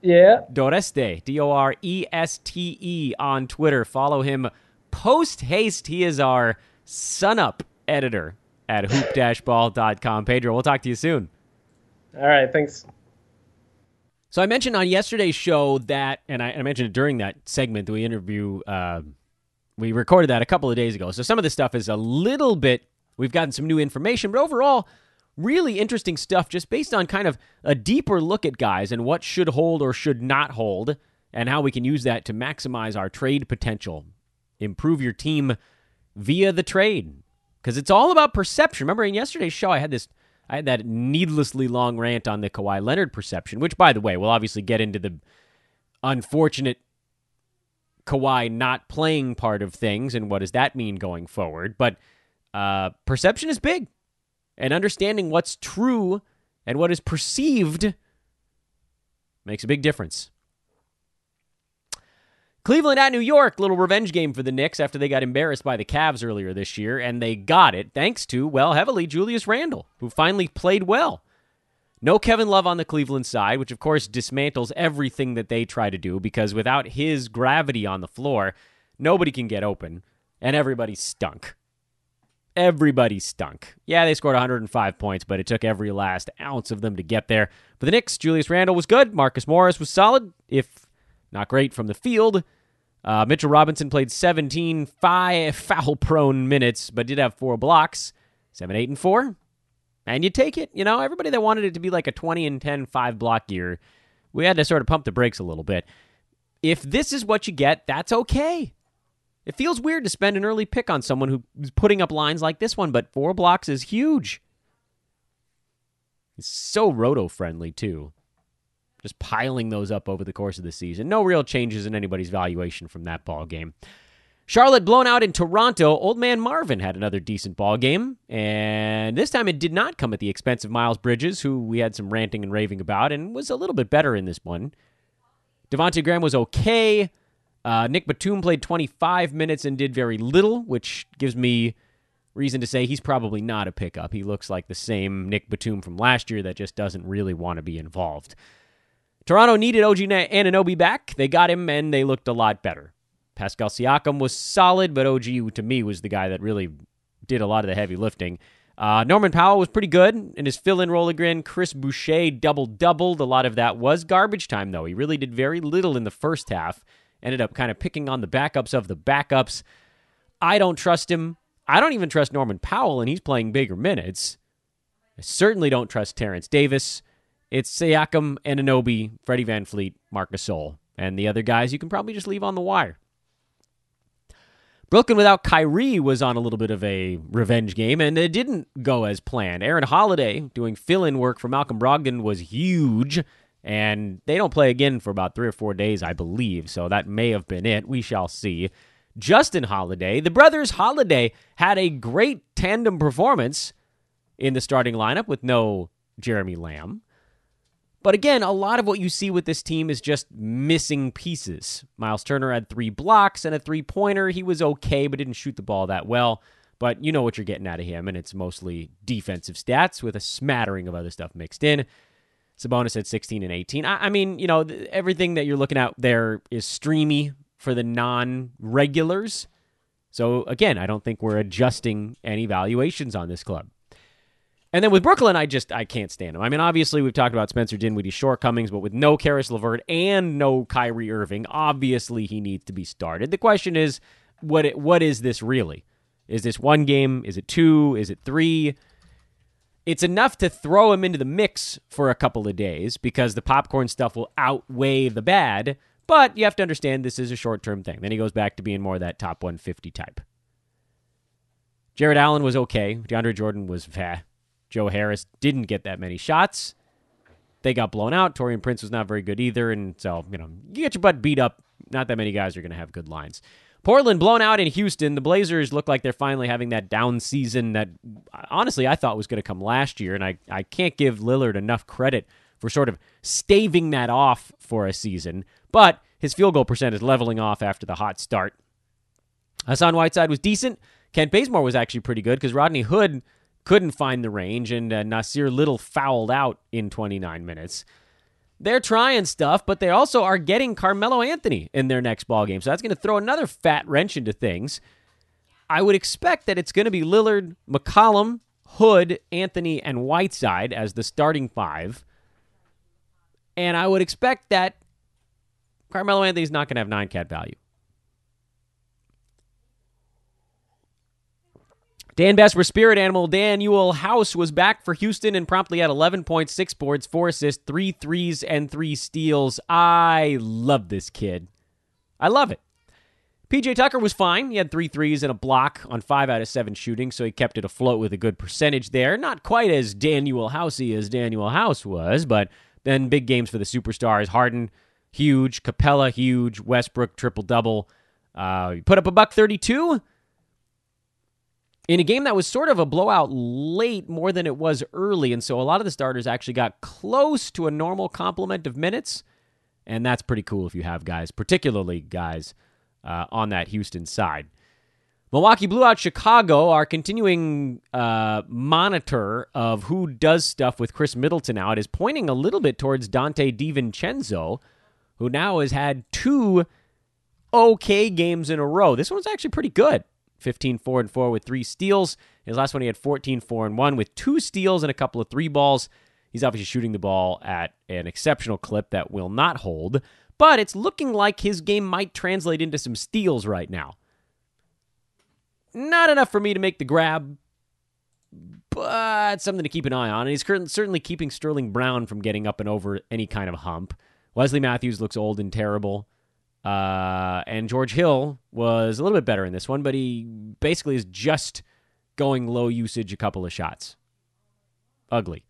Yeah. Doreste, D O R E S T E on Twitter. Follow him post haste. He is our sunup editor at hoop-ball.com. Pedro, we'll talk to you soon. All right, thanks. So I mentioned on yesterday's show that, and I, I mentioned it during that segment that we interview, uh, we recorded that a couple of days ago. So some of this stuff is a little bit, we've gotten some new information, but overall, really interesting stuff just based on kind of a deeper look at guys and what should hold or should not hold, and how we can use that to maximize our trade potential, improve your team via the trade. Because it's all about perception. Remember in yesterday's show, I had this I had that needlessly long rant on the Kawhi Leonard perception, which, by the way, we'll obviously get into the unfortunate Kawhi not playing part of things and what does that mean going forward. But uh, perception is big, and understanding what's true and what is perceived makes a big difference. Cleveland at New York, little revenge game for the Knicks after they got embarrassed by the Cavs earlier this year, and they got it thanks to, well, heavily Julius Randle, who finally played well. No Kevin Love on the Cleveland side, which of course dismantles everything that they try to do because without his gravity on the floor, nobody can get open, and everybody stunk. Everybody stunk. Yeah, they scored 105 points, but it took every last ounce of them to get there. For the Knicks, Julius Randle was good. Marcus Morris was solid, if not great from the field. Uh, Mitchell Robinson played 17 five [laughs] foul prone minutes, but did have four blocks, 7, 8, and 4. And you take it. You know, everybody that wanted it to be like a 20 and 10 five block year, we had to sort of pump the brakes a little bit. If this is what you get, that's okay. It feels weird to spend an early pick on someone who's putting up lines like this one, but four blocks is huge. It's so roto friendly, too just piling those up over the course of the season. No real changes in anybody's valuation from that ball game. Charlotte blown out in Toronto. Old man Marvin had another decent ball game, and this time it did not come at the expense of Miles Bridges, who we had some ranting and raving about, and was a little bit better in this one. Devonte Graham was okay. Uh, Nick Batum played 25 minutes and did very little, which gives me reason to say he's probably not a pickup. He looks like the same Nick Batum from last year that just doesn't really want to be involved. Toronto needed OG Anunoby back. They got him, and they looked a lot better. Pascal Siakam was solid, but OG to me was the guy that really did a lot of the heavy lifting. Uh, Norman Powell was pretty good in his fill in role again. Chris Boucher double doubled. A lot of that was garbage time, though. He really did very little in the first half. Ended up kind of picking on the backups of the backups. I don't trust him. I don't even trust Norman Powell, and he's playing bigger minutes. I certainly don't trust Terence Davis. It's Siakam, Anunoby, Freddie VanVleet, Marc Gasol. And the other guys you can probably just leave on the wire. Brooklyn without Kyrie was on a little bit of a revenge game, and it didn't go as planned. Aaron Holiday doing fill in work for Malcolm Brogdon was huge, and they don't play again for about three or four days, I believe, so that may have been it. We shall see. Justin Holiday, the brothers Holiday, had a great tandem performance in the starting lineup with no Jeremy Lamb. But again, a lot of what you see with this team is just missing pieces. Miles Turner had three blocks and a three pointer. He was okay, but didn't shoot the ball that well. But you know what you're getting out of him, and it's mostly defensive stats with a smattering of other stuff mixed in. Sabonis had 16 and 18. I, I mean, you know, th- everything that you're looking at there is streamy for the non regulars. So again, I don't think we're adjusting any valuations on this club. And then with Brooklyn, I just I can't stand him. I mean, obviously we've talked about Spencer Dinwiddie's shortcomings, but with no Caris LeVert and no Kyrie Irving, obviously he needs to be started. The question is, what it, what is this really? Is this one game? Is it two? Is it three? It's enough to throw him into the mix for a couple of days because the popcorn stuff will outweigh the bad. But you have to understand this is a short term thing. Then he goes back to being more of that top 150 type. Jarrett Allen was okay. DeAndre Jordan was feh. Joe Harris didn't get that many shots. They got blown out. Taurean Prince was not very good either. And so, you know, you get your butt beat up. Not that many guys are going to have good lines. Portland blown out in Houston. The Blazers look like they're finally having that down season that honestly I thought was going to come last year. And I, I can't give Lillard enough credit for sort of staving that off for a season. But his field goal percent is leveling off after the hot start. Hassan Whiteside was decent. Kent Bazemore was actually pretty good because Rodney Hood couldn't find the range, and uh, Nassir Little fouled out in 29 minutes. They're trying stuff, but they also are getting Carmelo Anthony in their next ball game. So that's going to throw another fat wrench into things. I would expect that it's going to be Lillard, McCollum, Hood, Anthony, and Whiteside as the starting five. And I would expect that Carmelo Anthony's not going to have nine cat value. Dan Besbris, Spirit Animal, Danuel House was back for Houston and promptly had 11.6 boards, 4 assists, 3 threes, and 3 steals. I love this kid. I love it. PJ Tucker was fine. He had three threes and a block on five out of seven shooting, so he kept it afloat with a good percentage there. Not quite as Danuel Housey as Danuel House was, but then big games for the superstars. Harden, huge. Capela, huge. Westbrook, triple double. Uh, put up a buck 32 in a game that was sort of a blowout late more than it was early. And so a lot of the starters actually got close to a normal complement of minutes. And that's pretty cool if you have guys, particularly guys uh, on that Houston side. Milwaukee blew out Chicago. Our continuing uh, monitor of who does stuff with Khris Middleton out is pointing a little bit towards Donte DiVincenzo, who now has had two okay games in a row. This one's actually pretty good. 15 4 and 4 with three steals. His last one he had 14 4 and 1 with two steals and a couple of three balls. He's obviously shooting the ball at an exceptional clip that will not hold, but it's looking like his game might translate into some steals right now. Not enough for me to make the grab, but something to keep an eye on. And he's certainly keeping Sterling Brown from getting up and over any kind of hump. Wesley Matthews looks old and terrible. Uh, and George Hill was a little bit better in this one, but he basically is just going low usage a couple of shots. Ugly.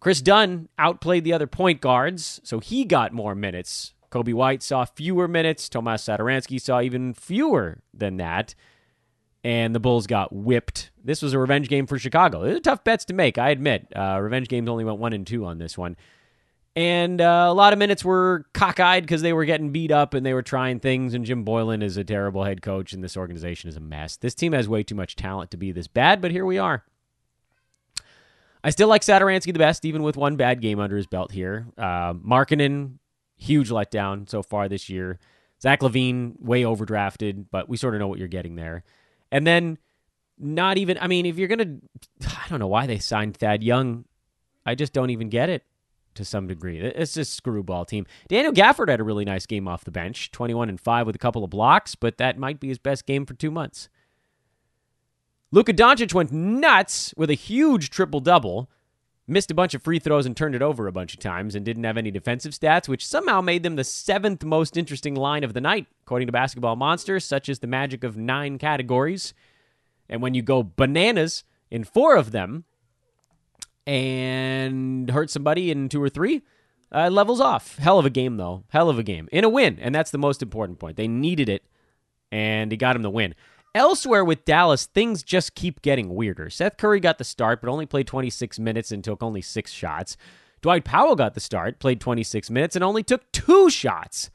Kris Dunn outplayed the other point guards, so he got more minutes. Coby White saw fewer minutes. Tomas Satoransky saw even fewer than that. And the Bulls got whipped. This was a revenge game for Chicago. These are tough bets to make, I admit. Uh, revenge games only went one and two on this one. And uh, a lot of minutes were cockeyed because they were getting beat up and they were trying things. And Jim Boylen is a terrible head coach, and this organization is a mess. This team has way too much talent to be this bad, but here we are. I still like Satoransky the best, even with one bad game under his belt here. Uh, Markkanen, huge letdown so far this year. Zach LaVine, way overdrafted, but we sort of know what you're getting there. And then, not even, I mean, if you're going to, I don't know why they signed Thad Young. I just don't even get it to some degree. It's a screwball team. Daniel Gafford had a really nice game off the bench, 21 and 5 with a couple of blocks, but that might be his best game for two months. Luka Doncic went nuts with a huge triple double, missed a bunch of free throws and turned it over a bunch of times, and didn't have any defensive stats, which somehow made them the seventh most interesting line of the night, according to Basketball Monsters, such as the magic of nine categories. And when you go bananas in four of them, and hurt somebody in two or three, uh, levels off. Hell of a game, though. Hell of a game. In a win, and that's the most important point. They needed it, and he got him the win. Elsewhere with Dallas, things just keep getting weirder. Seth Curry got the start, but only played 26 minutes and took only six shots. Dwight Powell got the start, played 26 minutes, and only took two shots.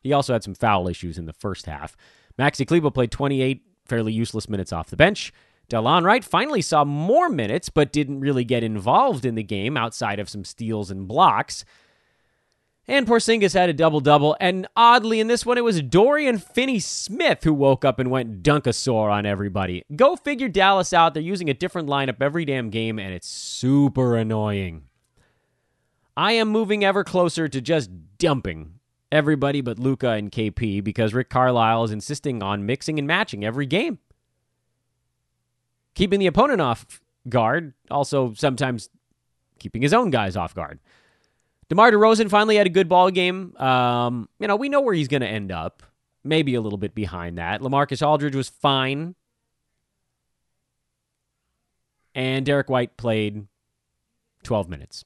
He also had some foul issues in the first half. Maxi Kleber played 28 fairly useless minutes off the bench. Delon Wright finally saw more minutes, but didn't really get involved in the game outside of some steals and blocks. And Porzingis had a double double, and oddly in this one, it was Dorian Finney Smith who woke up and went dunkasaur on everybody. Go figure Dallas out. They're using a different lineup every damn game, and it's super annoying. I am moving ever closer to just dumping everybody but Luka and KP because Rick Carlisle is insisting on mixing and matching every game keeping the opponent off guard, also sometimes keeping his own guys off guard. DeMar DeRozan finally had a good ball game. Um, you know, we know where he's going to end up. Maybe a little bit behind that. LaMarcus Aldridge was fine. And Derrick White played 12 minutes.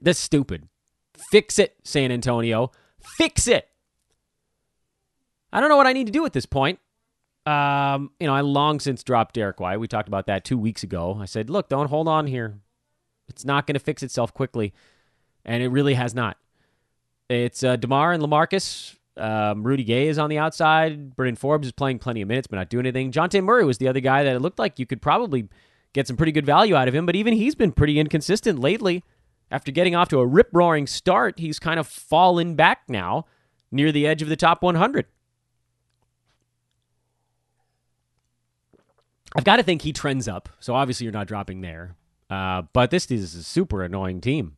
That's stupid. Fix it, San Antonio. Fix it. I don't know what I need to do at this point. Um, you know, I long since dropped Derrick White. We talked about that two weeks ago. I said, look, don't hold on here. It's not going to fix itself quickly, and it really has not. It's uh, Demar and Lamarcus. Um, Rudy Gay is on the outside. Bryn Forbes is playing plenty of minutes, but not doing anything. Dejounte Murray was the other guy that it looked like you could probably get some pretty good value out of him, but even he's been pretty inconsistent lately. After getting off to a rip roaring start, he's kind of fallen back now near the edge of the top 100. I've got to think he trends up, so obviously you're not dropping there. Uh, but this is a super annoying team.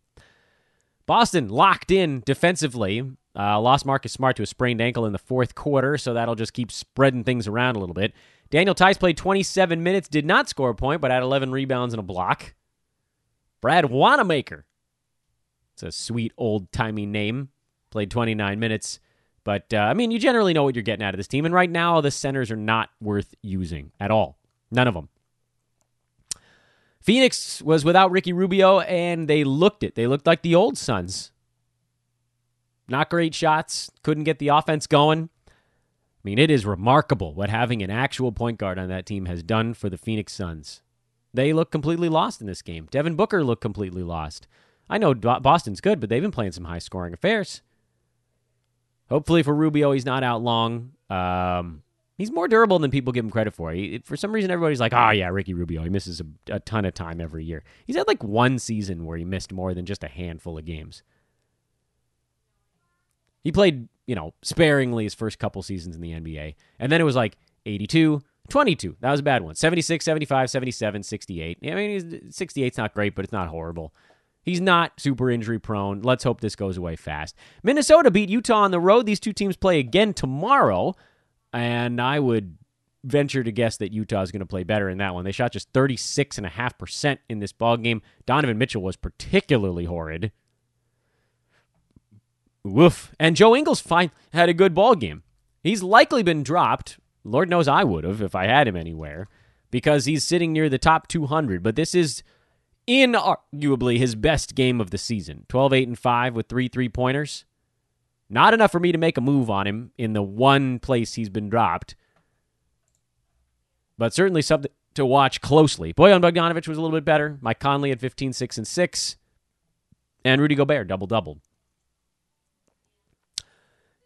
Boston locked in defensively. Uh, lost Marcus Smart to a sprained ankle in the fourth quarter, so that'll just keep spreading things around a little bit. Daniel Theis played 27 minutes, did not score a point, but had 11 rebounds and a block. Brad Wanamaker, it's a sweet old timey name, played 29 minutes. But, uh, I mean, you generally know what you're getting out of this team. And right now, the centers are not worth using at all. None of them. Phoenix was without Ricky Rubio, and they looked it. They looked like the old Suns. Not great shots, couldn't get the offense going. I mean, it is remarkable what having an actual point guard on that team has done for the Phoenix Suns. They look completely lost in this game. Devin Booker looked completely lost. I know Boston's good, but they've been playing some high scoring affairs. Hopefully for Rubio, he's not out long. Um, He's more durable than people give him credit for. He, for some reason, everybody's like, "Oh yeah, Ricky Rubio. He misses a, a, ton of time every year." He's had like one season where he missed more than just a handful of games. He played, you know, sparingly his first couple seasons in the NBA, and then it was like 82, 22. That was a bad one. 76, 75, 77, 68. I mean, 68's not great, but it's not horrible. He's not super injury prone. Let's hope this goes away fast. Minnesota beat Utah on the road. These two teams play again tomorrow. And I would venture to guess that Utah is going to play better in that one. They shot just 36.5% in this ball game. Donovan Mitchell was particularly horrid. Woof. And Joe Ingles fine, had a good ball game. He's likely been dropped. Lord knows I would have if I had him anywhere because he's sitting near the top 200. But this is inarguably his best game of the season 12, 8, and 5 with three three pointers. Not enough for me to make a move on him in the one place he's been dropped, but certainly something to watch closely. Bojan Bogdanovich was a little bit better. Mike Conley at 15, 6, and 6. And Rudy Gobert double doubled.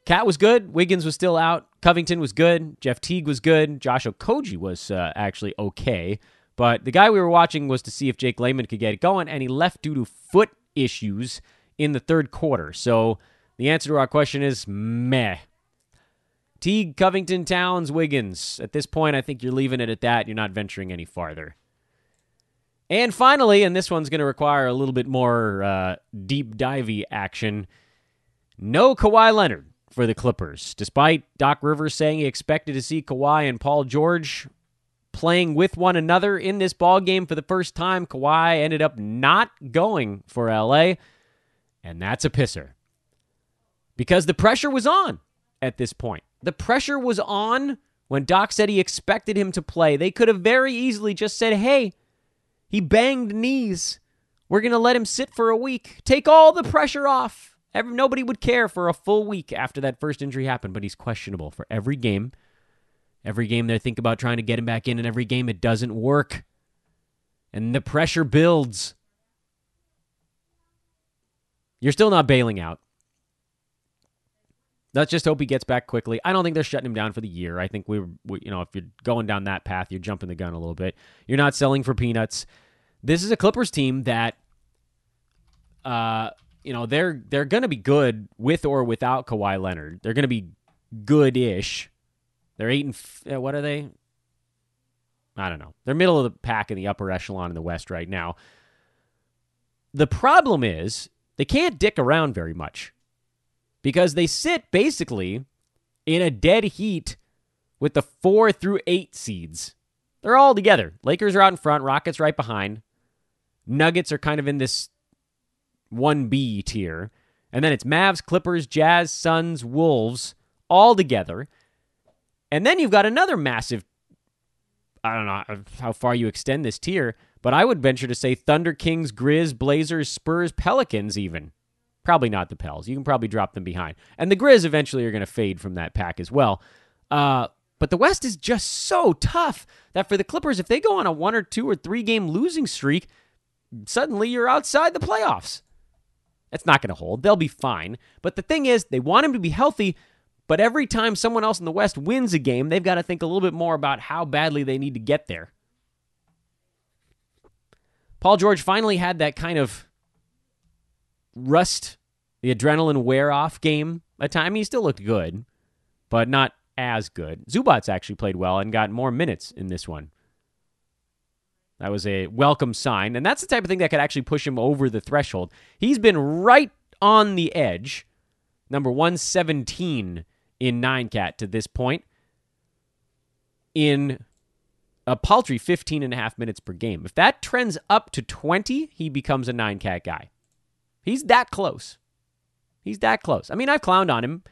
Cat was good. Wiggins was still out. Covington was good. Jeff Teague was good. Josh Okogie was uh, actually okay. But the guy we were watching was to see if Jake Layman could get it going, and he left due to foot issues in the third quarter. So the answer to our question is meh. Teague, Covington, Towns, Wiggins. At this point, I think you're leaving it at that. You're not venturing any farther. And finally, and this one's going to require a little bit more uh, deep divey action. No Kawhi Leonard for the Clippers. Despite Doc Rivers saying he expected to see Kawhi and Paul George playing with one another in this ball game for the first time, Kawhi ended up not going for LA, and that's a pisser because the pressure was on at this point. The pressure was on when Doc said he expected him to play. They could have very easily just said, hey, he banged knees. We're going to let him sit for a week. Take all the pressure off. Every, nobody would care for a full week after that first injury happened, but he's questionable for every game. Every game they think about trying to get him back in, and every game it doesn't work. And the pressure builds. You're still not bailing out. Let's just hope he gets back quickly. I don't think they're shutting him down for the year. I think we, we, you know, if you're going down that path, you're jumping the gun a little bit. You're not selling for peanuts. This is a Clippers team that, uh, you know, they're they're going to be good with or without Kawhi Leonard. They're going to be good-ish. They're eight and f- uh, what are they? I don't know. They're middle of the pack in the upper echelon in the West right now. The problem is they can't dick around very much because they sit basically in a dead heat with the four through eight seeds. They're all together. Lakers are out in front, Rockets right behind. Nuggets are kind of in this 1B tier. And then it's Mavs, Clippers, Jazz, Suns, Wolves all together. And then you've got another massive I don't know how far you extend this tier, but I would venture to say Thunder, Kings, Grizz, Blazers, Spurs, Pelicans even. Probably not the Pels. You can probably drop them behind. And the Grizz eventually are going to fade from that pack as well. Uh, but the West is just so tough that for the Clippers, if they go on a one or two or three game losing streak, suddenly you're outside the playoffs. That's not going to hold. They'll be fine. But the thing is, they want him to be healthy, but every time someone else in the West wins a game, they've got to think a little bit more about how badly they need to get there. Paul George finally had that kind of rust, the adrenaline wear off game a time. He still looked good, but not as good. Zubac actually played well and got more minutes in this one. That was a welcome sign. And that's the type of thing that could actually push him over the threshold. He's been right on the edge, number 117 in 9 cat to this point, in a paltry 15 and a half minutes per game. If that trends up to 20, he becomes a 9 cat guy. He's that close. He's that close. I mean, I've clowned on him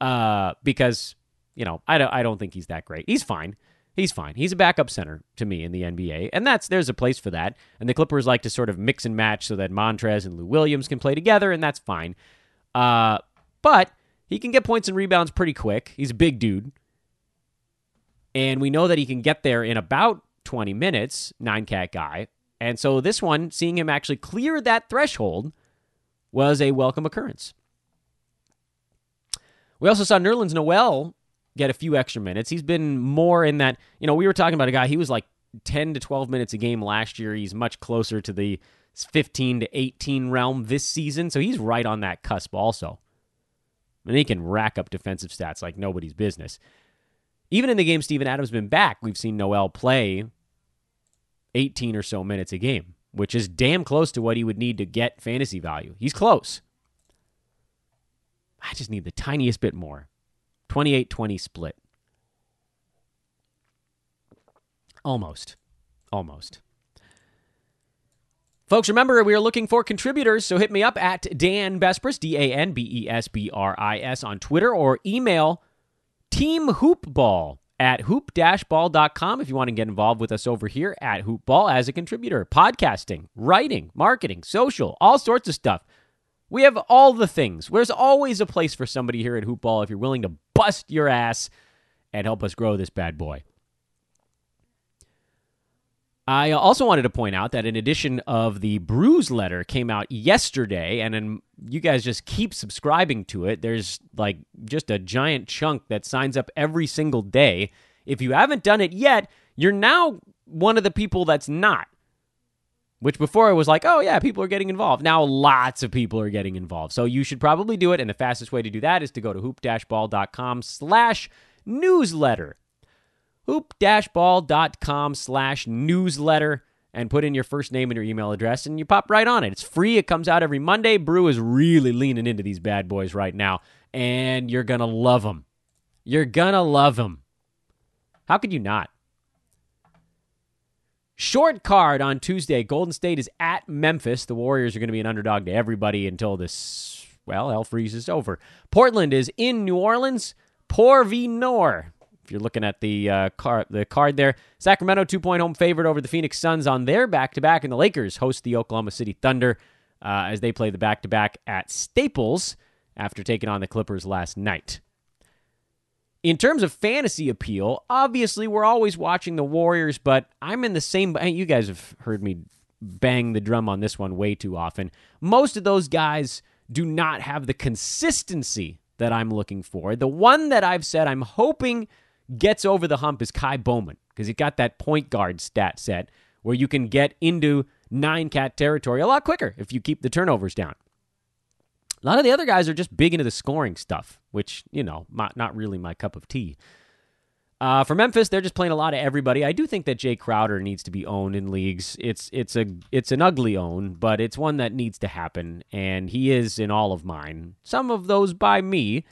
uh, because, you know, I don't, I don't think he's that great. He's fine. He's fine. He's a backup center to me in the NBA, and that's there's a place for that. And the Clippers like to sort of mix and match so that Montrez and Lou Williams can play together, and that's fine. Uh, but he can get points and rebounds pretty quick. He's a big dude, and we know that he can get there in about 20 minutes. Nine cat guy, and so this one, seeing him actually clear that threshold, was a welcome occurrence. We also saw Nerlens Noel get a few extra minutes. He's been more in that, you know, we were talking about a guy, he was like 10 to 12 minutes a game last year. He's much closer to the 15 to 18 realm this season. So he's right on that cusp also. And he can rack up defensive stats like nobody's business. Even in the game Steven Adams been back, we've seen Noel play 18 or so minutes a game, which is damn close to what he would need to get fantasy value. He's close. I just need the tiniest bit more. 28 20 split. Almost. Almost. Folks, remember we are looking for contributors, so hit me up at Dan Besbris, D A N B E S B R I S, on Twitter or email Team Hoopball at hoop-ball.com if you want to get involved with us over here at Hoopball as a contributor. Podcasting, writing, marketing, social, all sorts of stuff. We have all the things. There's always a place for somebody here at Hoopball if you're willing to bust your ass and help us grow this bad boy. I also wanted to point out that in addition of the Brews letter came out yesterday, and then you guys just keep subscribing to it. There's like just a giant chunk that signs up every single day. If you haven't done it yet, you're now one of the people that's not. Which before it was like, oh yeah, people are getting involved. Now lots of people are getting involved. So you should probably do it. And the fastest way to do that is to go to hoop-ball.com slash newsletter. Hoop-ball.com slash newsletter and put in your first name and your email address and you pop right on it. It's free. It comes out every Monday. Brew is really leaning into these bad boys right now. And you're going to love them. You're going to love them. How could you not? Short card on Tuesday. Golden State is at Memphis. The Warriors are going to be an underdog to everybody until this, well, hell freezes over. Portland is in New Orleans. Poor v Nor. You're looking at the uh, card, the card there, Sacramento two point home favorite over the Phoenix Suns on their back to back, and the Lakers host the Oklahoma City Thunder uh, as they play the back to back at Staples after taking on the Clippers last night. In terms of fantasy appeal, obviously we're always watching the Warriors, but I'm in the same. You guys have heard me bang the drum on this one way too often. Most of those guys do not have the consistency that I'm looking for. The one that I've said I'm hoping gets over the hump is Ky Bowman because he got that point guard stat set where you can get into nine cat territory a lot quicker if you keep the turnovers down. A lot of the other guys are just big into the scoring stuff, which, you know, not, not really my cup of tea. Uh, for Memphis, they're just playing a lot of everybody. I do think that Jae Crowder needs to be owned in leagues. It's it's a it's an ugly own, but it's one that needs to happen, and he is in all of mine. Some of those by me.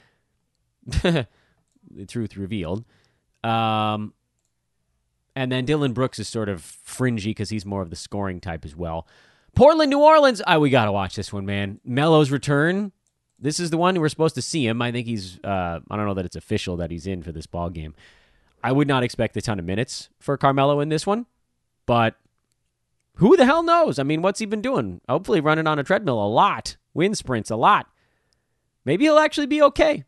[laughs] the truth revealed. Um, and then Dillon Brooks is sort of fringy because he's more of the scoring type as well. Portland, New Orleans. Oh, we got to watch this one, man. Melo's return. This is the one we're supposed to see him. I think he's. Uh, I don't know that it's official that he's in for this ball game. I would not expect a ton of minutes for Carmelo in this one, but who the hell knows? I mean, what's he been doing? Hopefully, running on a treadmill a lot, wind sprints a lot. Maybe he'll actually be okay.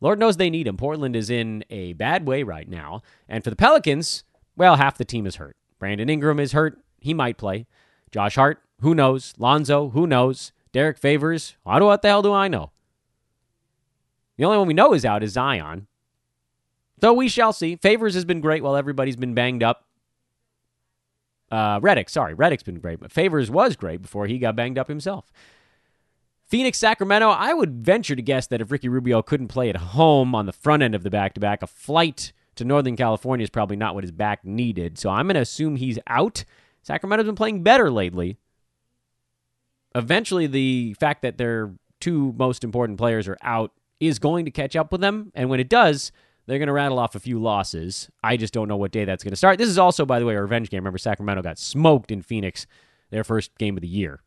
Lord knows they need him. Portland is in a bad way right now. And for the Pelicans, well, half the team is hurt. Brandon Ingram is hurt. He might play. Josh Hart, who knows? Lonzo, who knows? Derrick Favors, how don't, what the hell do I know? The only one we know is out is Zion. Though we shall see. Favors has been great while everybody's been banged up. Uh, Redick, sorry, Redick's been great, but Favors was great before he got banged up himself. Phoenix, Sacramento, I would venture to guess that if Ricky Rubio couldn't play at home on the front end of the back to back, a flight to Northern California is probably not what his back needed. So I'm going to assume he's out. Sacramento's been playing better lately. Eventually, the fact that their two most important players are out is going to catch up with them. And when it does, they're going to rattle off a few losses. I just don't know what day that's going to start. This is also, by the way, a revenge game. Remember, Sacramento got smoked in Phoenix, their first game of the year.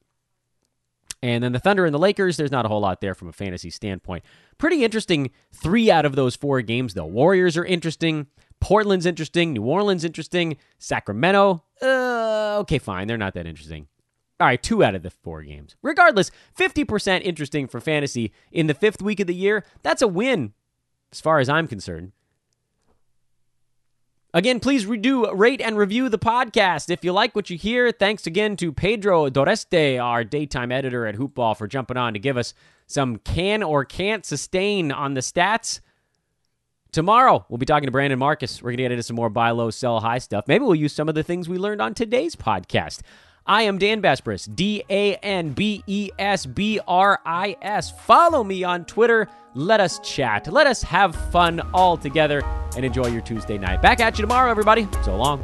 And then the Thunder and the Lakers, there's not a whole lot there from a fantasy standpoint. Pretty interesting three out of those four games, though. Warriors are interesting. Portland's interesting. New Orleans interesting. Sacramento, uh, okay, fine. They're not that interesting. All right, two out of the four games. Regardless, 50% interesting for fantasy in the fifth week of the year. That's a win as far as I'm concerned. Again, please redo, rate and review the podcast. If you like what you hear, thanks again to Pedro Doreste, our daytime editor at Hoopball, for jumping on to give us some can or can't sustain on the stats. Tomorrow, we'll be talking to Brandon Marcus. We're going to get into some more buy low, sell high stuff. Maybe we'll use some of the things we learned on today's podcast. I am Dan Besbris, D A N B E S B R I S. Follow me on Twitter. Let us chat. Let us have fun all together and enjoy your Tuesday night. Back at you tomorrow, everybody. So long.